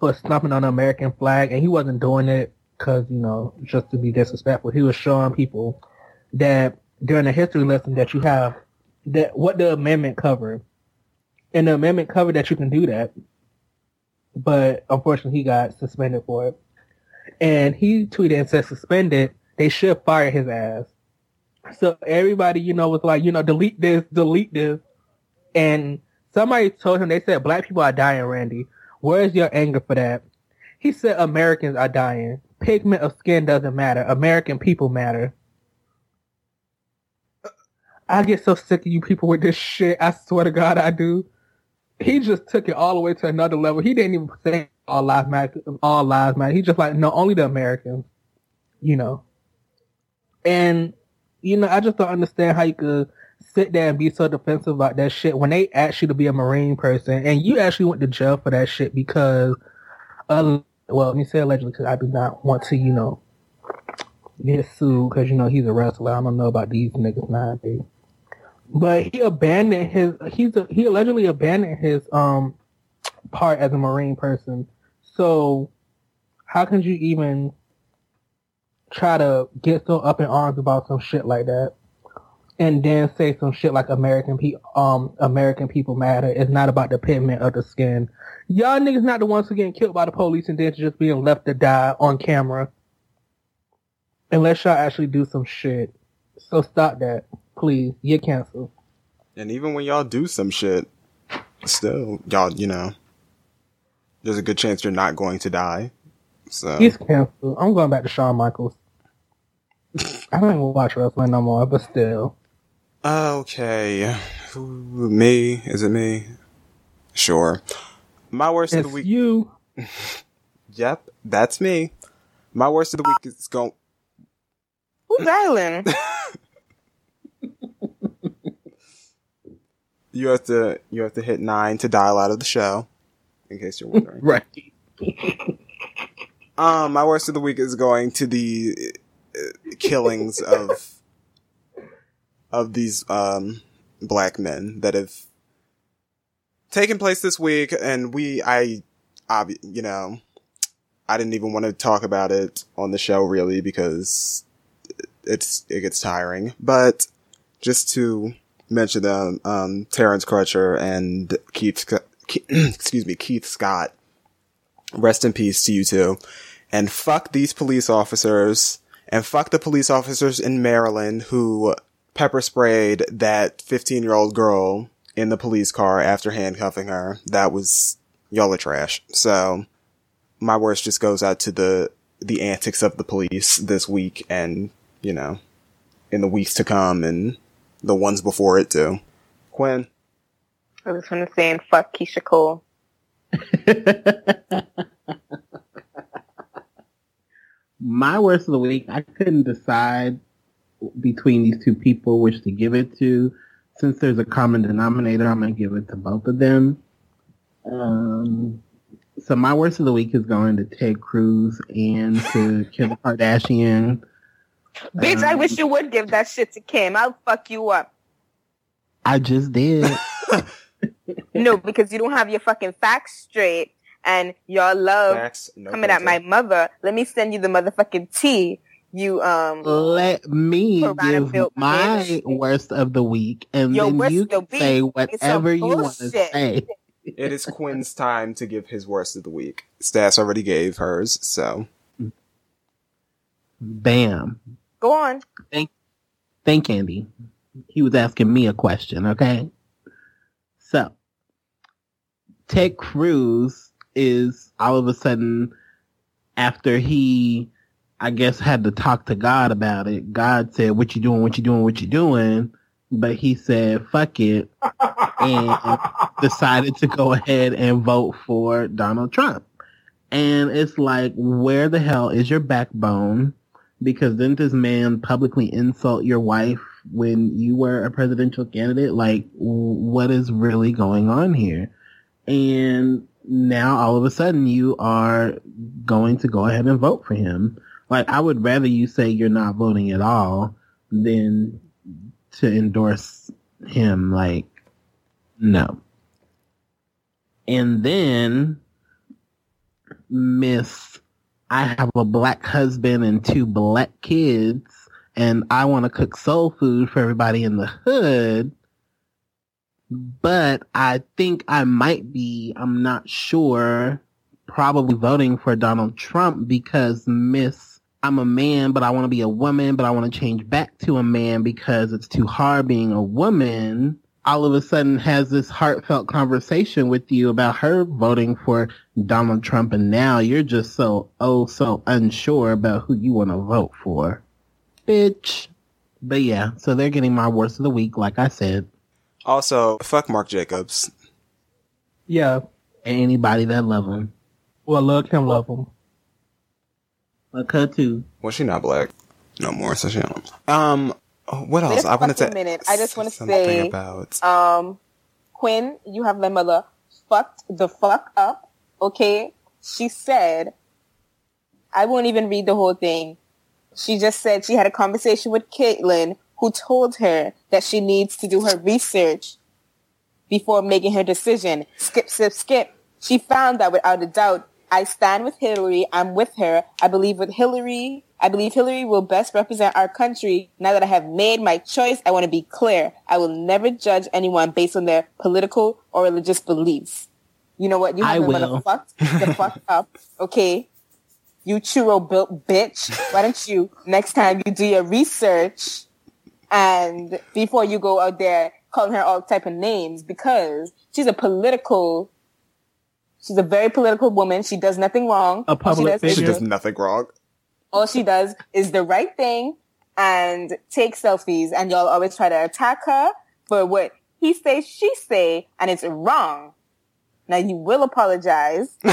for stomping on the American flag, and he wasn't doing it because you know just to be disrespectful. He was showing people that during the history lesson that you have that what the amendment covered, and the amendment covered that you can do that, but unfortunately he got suspended for it. And he tweeted and said suspended. They should fire his ass. So everybody, you know, was like, you know, delete this, delete this. And somebody told him, they said, black people are dying, Randy. Where's your anger for that? He said, Americans are dying. Pigment of skin doesn't matter. American people matter. I get so sick of you people with this shit. I swear to God, I do. He just took it all the way to another level. He didn't even say all lives matter. All lives matter. He just like, no, only the Americans. You know. And, you know, I just don't understand how you could sit there and be so defensive about that shit when they asked you to be a Marine person and you actually went to jail for that shit because, uh, well, let me say allegedly because I do not want to, you know, get sued because, you know, he's a wrestler. I don't know about these niggas nowadays. But he abandoned his, he's a, he allegedly abandoned his, um, part as a Marine person. So how can you even try to get so up in arms about some shit like that? and then say some shit like American pe- um American people matter. It's not about the pigment of the skin. Y'all niggas not the ones who getting killed by the police and then just being left to die on camera. Unless y'all actually do some shit. So stop that. Please. You're canceled. And even when y'all do some shit, still, y'all, you know, there's a good chance you're not going to die. So, He's canceled. I'm going back to Shawn Michaels. I don't even watch wrestling no more, but still. Okay. Me? Is it me? Sure. My worst of the week. you. *laughs* Yep, that's me. My worst of the week is going. Who's dialing? *laughs* You have to you have to hit nine to dial out of the show. In case you're wondering. *laughs* Right. Um, my worst of the week is going to the uh, killings of of these um black men that have taken place this week, and we, I, obvi- you know, I didn't even want to talk about it on the show really because it's it gets tiring, but just to mention them, um, Terrence Crutcher and Keith, *clears throat* excuse me, Keith Scott. Rest in peace to you two. And fuck these police officers and fuck the police officers in Maryland who pepper sprayed that 15 year old girl in the police car after handcuffing her. That was, y'all are trash. So my worst just goes out to the, the antics of the police this week and, you know, in the weeks to come and the ones before it too. Quinn. I was gonna say, and fuck Keyshia Cole. *laughs* My worst of the week, I couldn't decide between these two people which to give it to. Since there's a common denominator, I'm going to give it to both of them. Um, so my worst of the week is going to Ted Cruz and to *laughs* Kim Kardashian. Bitch, I Um, wish you would give that shit to Kim. I'll fuck you up. I just did. *laughs* No, because you don't have your fucking facts straight and y'all love Facts, no coming at my mother. Let me send you the motherfucking tea. You um Let me give my bitch. worst of the week, and Your then you of the can say week is whatever you want to say. It is *laughs* Quinn's time to give his worst of the week. Stas already gave hers, so Bam. go on. Thank thank Andy. He was asking me a question, okay? So, Ted Cruz is all of a sudden, after he, I guess, had to talk to God about it, God said, what you doing, what you doing, what you doing? But he said, fuck it, and *laughs* decided to go ahead and vote for Donald Trump. And it's like, where the hell is your backbone? because didn't this man publicly insult your wife when you were a presidential candidate? Like, what is really going on here? And now all of a sudden you are going to go ahead and vote for him. Like, I would rather you say you're not voting at all than to endorse him. Like, no. And then Miss I have a black husband and two black kids, and I want to cook soul food for everybody in the hood. But I think I might be, I'm not sure, probably voting for Donald Trump because Miss, I'm a man, but I want to be a woman, but I want to change back to a man because it's too hard being a woman. All of a sudden has this heartfelt conversation with you about her voting for Donald Trump, and now you're just so oh so unsure about who you want to vote for, bitch. But yeah, so they're getting my worst of the week, like I said. Also fuck Marc Jacobs. Yeah. And anybody that love him, Well, look him, love him. like her too. Well, she not black no more, so she don't. Um, what else? Wait a I wanted to fucking minute. I just wanna something say- about. Um Quinn, you have my mother fucked the fuck up. Okay? She said I won't even read the whole thing. She just said she had a conversation with Caitlyn who told her that she needs to do her research before making her decision. Skip, skip, skip. She found that without a doubt. I stand with Hillary. I'm with her. I believe with Hillary. I believe Hillary will best represent our country. Now that I have made my choice, I want to be clear. I will never judge anyone based on their political or religious beliefs. You know what? You have mother fucked the fuck *laughs* up. Okay. You churro built bitch. Why don't you next time you do your research and before you go out there calling her all type of names because she's a political she's a very political woman. She does nothing wrong. A All she public does is She does nothing wrong. all she does is the right thing and take selfies and y'all always try to attack her for what he say, she say, and it's wrong. Now you will apologize *laughs* *laughs*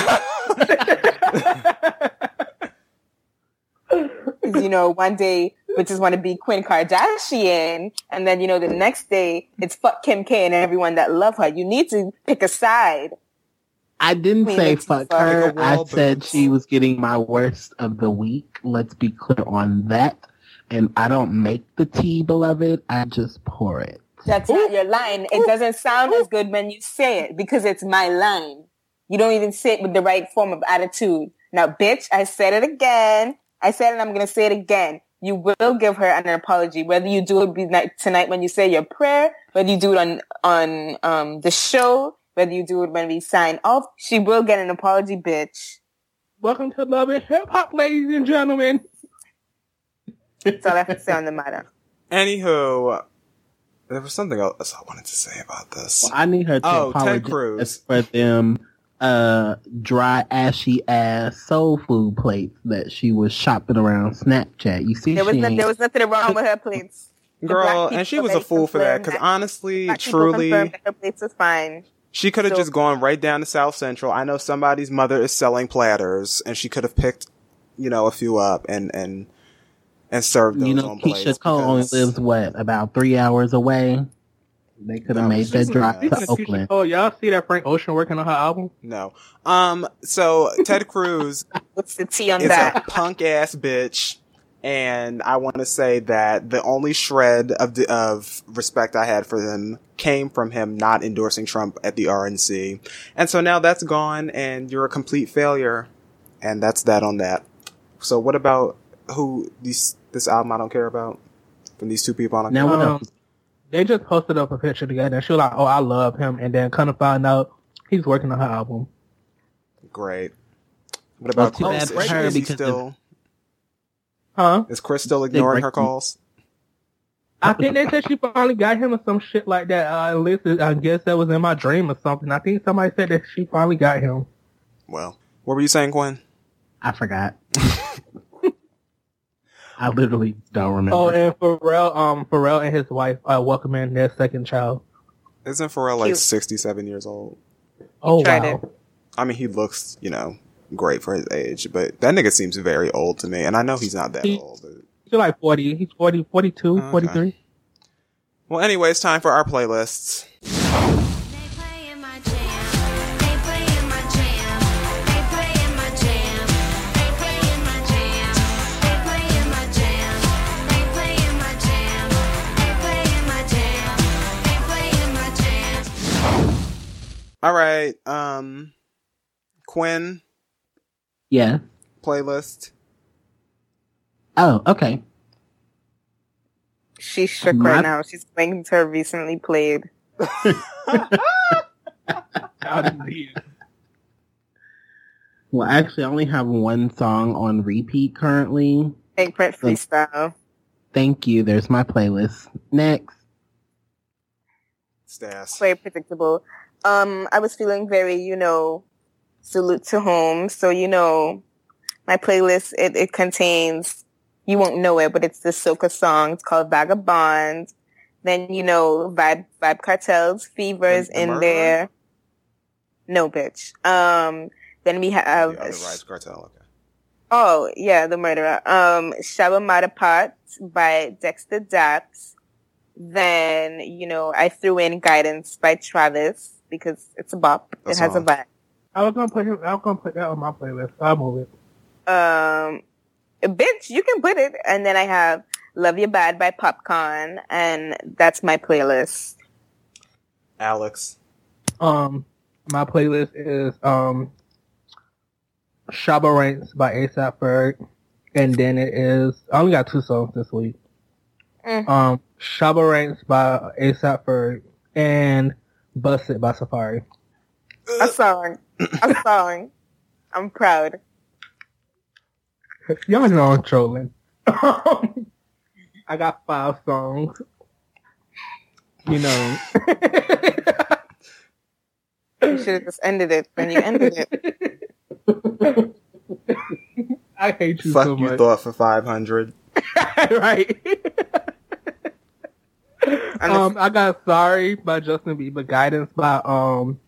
you know, one day we is want to be Queen Kardashian, and then you know the next day it's fuck Kim K and everyone that love her. You need to pick a side. I didn't Queen say fuck Like her. I said she was getting my worst of the week. Let's be clear on that. And I don't make the tea, beloved. I just pour it. That's not your line. It doesn't sound as good when you say it because it's my line. You don't even say it with the right form of attitude. Now, bitch, I said it again. I said it and I'm going to say it again. You will give her an apology, whether you do it tonight when you say your prayer, whether you do it on, on, um, the show, whether you do it when we sign off. She will get an apology, bitch. Welcome to Love and Hip Hop, ladies and gentlemen. That's all I have to say on the matter. Anywho, there was something else I wanted to say about this. Well, I need her to Oh, Ted apologize Cruz. for them uh dry ashy ass soul food plates that she was shopping around Snapchat. You see, There was, she no, there was nothing wrong with her plates. Girl, and she was a fool for that because honestly, truly, her plates was fine. she could have So- just gone right down to South Central. I know somebody's mother is selling platters, and she could have picked, you know, a few up and and and served those you know, on Keyshia plates. Cole only because- lives what about three hours away. They could have No, made that a drive mess. to Speaking of Keyshia Oakland. Cole, y'all see that Frank Ocean working on her album? No. Um. So Ted Cruz *laughs* What's the tea on is a that? punk ass bitch, and I want to say that the only shred of the, of respect I had for him came from him not endorsing Trump at the RNC, and so now that's gone, and you're a complete failure, and that's that on that. So what about who these this album I don't care about from these two people I don't Now care what Um, else? They just posted up a picture together and she was like, oh, I love him. And then kind of found out he's working on her album. Great. What about too Chris? bad for Is- her is he because still Huh? is Chris still ignoring her calls? I think they said she finally got him or some shit like that. Uh, at least it- I guess that was in my dream or something. I think somebody said that she finally got him. Well, what were you saying, Quinn? I forgot. *laughs* I literally don't remember. Oh, and Pharrell, um, Pharrell and his wife uh, welcoming their second child. Isn't Pharrell like Cute. 67 years old? Oh wow! it. I mean, he looks, you know, great for his age, but that nigga seems very old to me, and I know he's not that He- old. But... He's like forty. He's 40, 42, Okay. 43. Well, anyway, it's time for our playlists. All right, um, Quinn yeah. playlist. Oh, okay. She's shook My- right now. She's playing to her recently played. *laughs* Well, actually, I only have one song on repeat currently. Big print freestyle. Thank you. There's my playlist. Next. Stas. Very predictable. Um, I was feeling very, you know, salute to home. So, you know, my playlist, it, it contains, you won't know it, but it's the Soca song. It's called Vagabond. Then, you know, Vibe, Vybz Kartel's, Fevers The- in Murderer? there. No, bitch. Um, then we have, the Rise Cartel. Okay. Oh, yeah, the murderer. Um, Shabba Madda Pot by Dexta Daps. Then, you know, I threw in Guidance by Travis because it's a bop. That's it has all. a vibe. I was gonna put him. I was gonna put that on my playlist. I'll move it. Um, bitch, you can put it. And then I have Love You Bad by Popcaan, and that's my playlist. Alex. Um, my playlist is um, Shabba Ranks by ASAP Ferg, and then it is. I only got two songs this week. Mm. Um, Shabba Ranks by ASAP Ferg and Bust It by Safaree. A song. A song. I'm proud. Y'all know I'm trolling. *laughs* I got five songs. You know. *laughs* You should have just ended it when you ended it. *laughs* I hate you Fuck so you much. thought for 500. right, right. Um, I got "Sorry" by Justin Bieber, "Guidance" by um,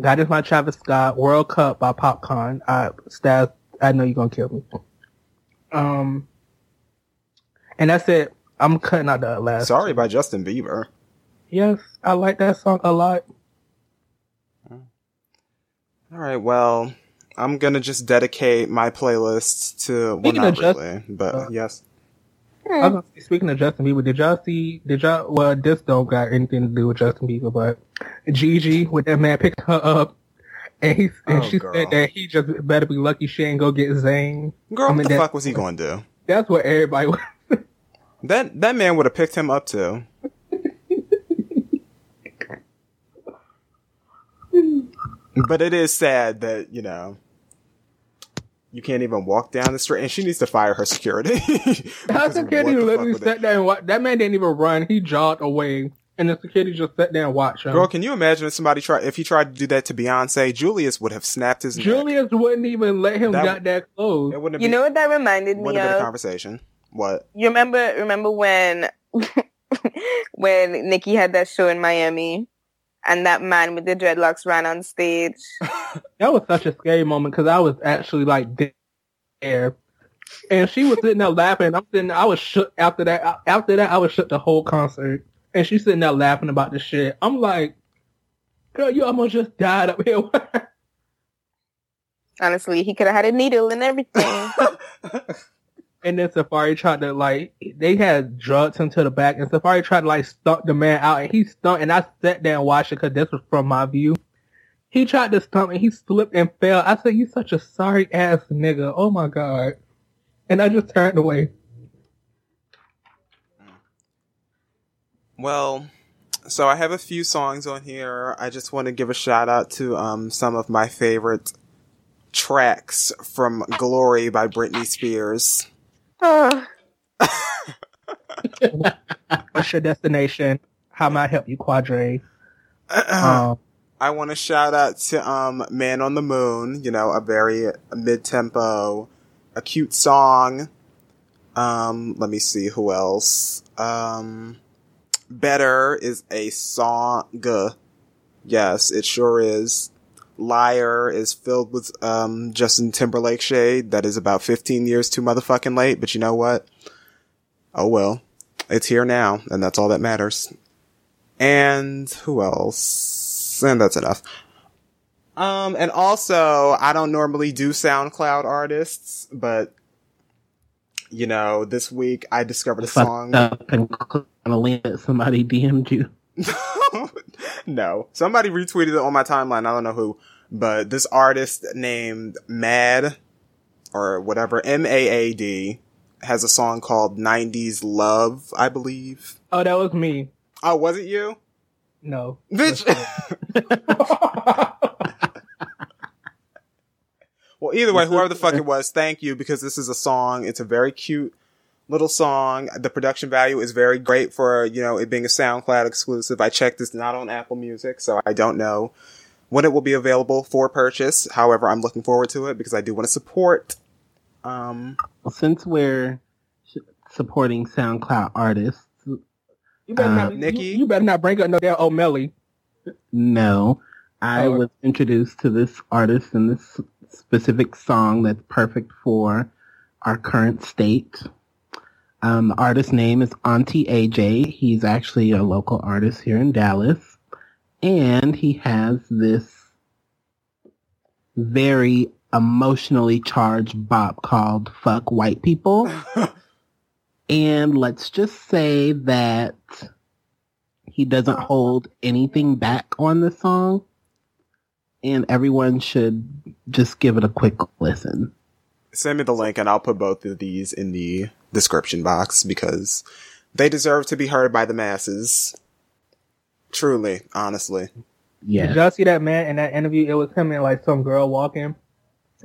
"Guidance" by Travis Scott, "World Cup" by Popcaan. I Stas, I know you're gonna kill me. Um, and that's it. I'm cutting out the last. Sorry by Justin Bieber. Yes, I like that song a lot. All right, well, I'm gonna just dedicate my playlist to well, Speaking not Just- really, but uh, yes. I was say, speaking of Justin Bieber, did y'all see? Did y'all? Well, this don't got anything to do with Justin Bieber, but Gigi, with that man picked her up, and he and Oh, she girl. said that he just better be lucky she ain't go get Zayn. Girl, I mean, what the that- fuck was he going to do? That's what everybody. was. *laughs* That that man would have picked him up too. *laughs* but it is sad that you know you can't even walk down the street, and she needs to fire her security. *laughs* How Because security what the fuck literally sat there and watched. That man didn't even run. He jogged away, and the security just sat there and watched him. Girl, can you imagine if somebody tried if he tried to do that to Beyonce? Julius would have snapped his neck. Julius wouldn't even let him That- got that close. It wouldn't You been, know what that reminded me wouldn't have a of? conversation. What? You remember remember when *laughs* when Nicki had that show in Miami and that man with the dreadlocks ran on stage? *laughs* That was such a scary moment because I was actually like there, and she was sitting there laughing. I'm sitting. I was shook after that. After that, I was shook the whole concert, and she's sitting there laughing about the shit. I'm like, girl, you almost just died up here. *laughs* Honestly, he could have had a needle and everything. *laughs* and then Safaree tried to like, they had drugs him to the back, and Safaree tried to like stump the man out, and he stumped. And I sat there and watched it because this was from my view. He tried to stump and he slipped and fell. I said, "You such a sorry ass nigga." Oh my god! And I just turned away. Well, so I have a few songs on here. I just want to give a shout out to um, some of my favorite tracks from Glory by Britney Spears. Oh, What's your destination? How may I help you, Quadre? Um, I want to shout out to um, Man on the Moon, you know, a very mid tempo, a cute song. Um, let me see who else. Um, Better is a song. Yes, it sure is. Liar is filled with um, Justin Timberlake shade that is about 15 years too motherfucking late, but you know what? Oh well. It's here now, and that's all that matters. And who else? And that's enough. Um, and also, I don't normally do SoundCloud artists, but you know, this week I discovered a song. Up and on a link that somebody DM'd you. *laughs* no, somebody retweeted it on my timeline. I don't know who, but this artist named Mad or whatever M A A D has a song called "90s Love," I believe. oh, that was me. Oh, was it you, No. bitch? *laughs* Well, either way, whoever the fuck it was, thank you because this is a song. It's a very cute little song. The production value is very great for, you know, it being a SoundCloud exclusive. I checked it's not on Apple Music, so I don't know when it will be available for purchase. However, I'm looking forward to it because I do want to support. Um, Well, since we're supporting SoundCloud artists, You better Uh, not, Nikki? You, you better not bring up no damn Omelly. no, I Oh. was introduced to this artist and this specific song that's perfect for our current state. Um, the artist's name is Auntie AJ. He's actually a local artist here in Dallas. And he has this very emotionally charged bop called Fuck White People. *laughs* and let's just say that he doesn't hold anything back on the song. And everyone should just give it a quick listen. send me the link and I'll put both of these in the description box because they deserve to be heard by the masses. Truly, honestly. Yeah. Did y'all see that man in that interview? It was him and like some girl walking,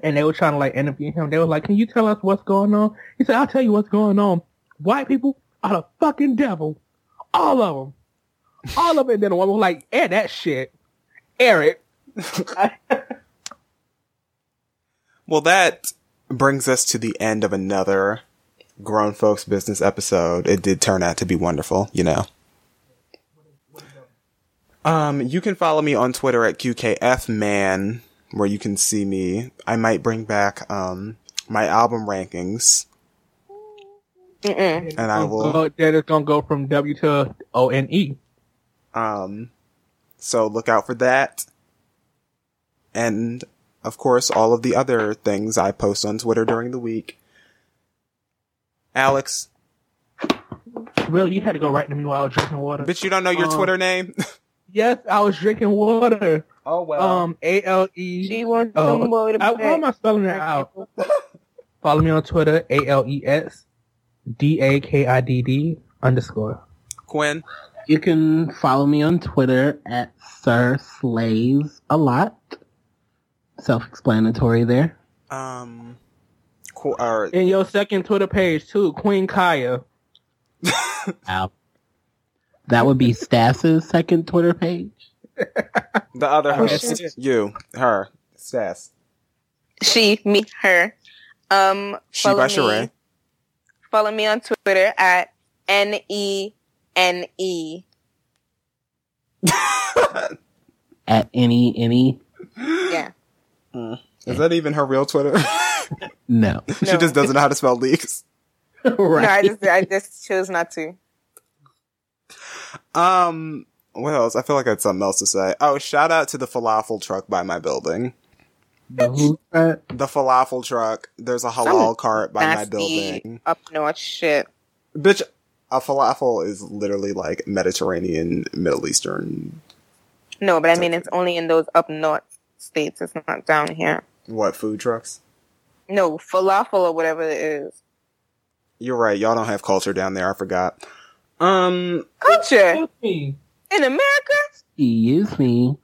and they were trying to like interview him. They were like, "Can you tell us what's going on?" He said, "I'll tell you what's going on. White people are the fucking devil, all of them, all of it." Then the woman was like, "Air that shit, air it." *laughs* Well, that brings us to the end of another grown folks business episode, it did turn out to be wonderful, you know. Um, you can follow me on Twitter at QKFman, where you can see me. I might bring back, um, my album rankings, Mm-mm. and I will, Go, that is gonna go from W to O N E. um, so look out for that. And, of course, all of the other things I post on Twitter during the week. Alex, Really, you had to go right to me while I was drinking water. bitch, you don't know your Um, Twitter name? *laughs* Yes, I was drinking water. oh, well. Um, A L E. She wants Oh, some more to I- how am I spelling it out? *laughs* Follow me on Twitter, A L E S D A K I D D underscore. Quinn. You can follow me on Twitter at Sir Slays a lot. Self-explanatory there. Um, qu- or, In your second Twitter page too, Queen Kaya. Ow. That would be Stass's second Twitter page. *laughs* the other her. Oh. You, her, Stas. She, me, her. Um, She follow by me. Sheree. Follow me on Twitter at N E N E. *laughs* At any, any, Yeah. Is that even her real Twitter? *laughs* no. she just doesn't know how to spell leaks. *laughs* No, I just I just chose not to. Um, what else? I feel like I had something else to say. Oh, shout out to the falafel truck by my building. The The falafel truck. There's a halal cart by my building. up north shit. Bitch, a falafel is literally like Mediterranean, Middle Eastern. No, but I mean it's only in those up north states. It's not down here. What food trucks? No, falafel or whatever it is. You're right. Y'all don't have culture down there. I forgot. Um, Culture in America. excuse me.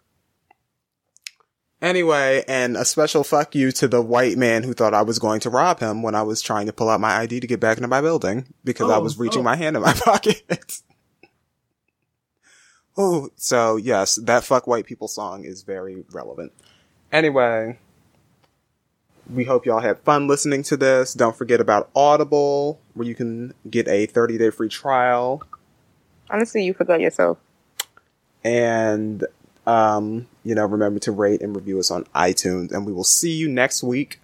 Anyway, and a special fuck you to the white man who thought I was going to rob him when I was trying to pull out my ID to get back into my building because I Oh, was reaching oh. my hand in my *laughs* pocket. oh, so yes, that fuck white people song is very relevant. Anyway, we hope y'all had fun listening to this. Don't forget about Audible, where you can get a 30 day free trial. Honestly, you forgot yourself. And, um, you know, remember to rate and review us on iTunes. And we will see you next week.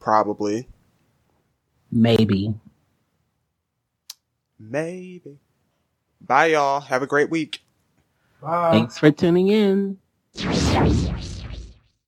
Probably. Maybe. Maybe. Bye, y'all. Have a great week. Bye. Thanks for tuning in.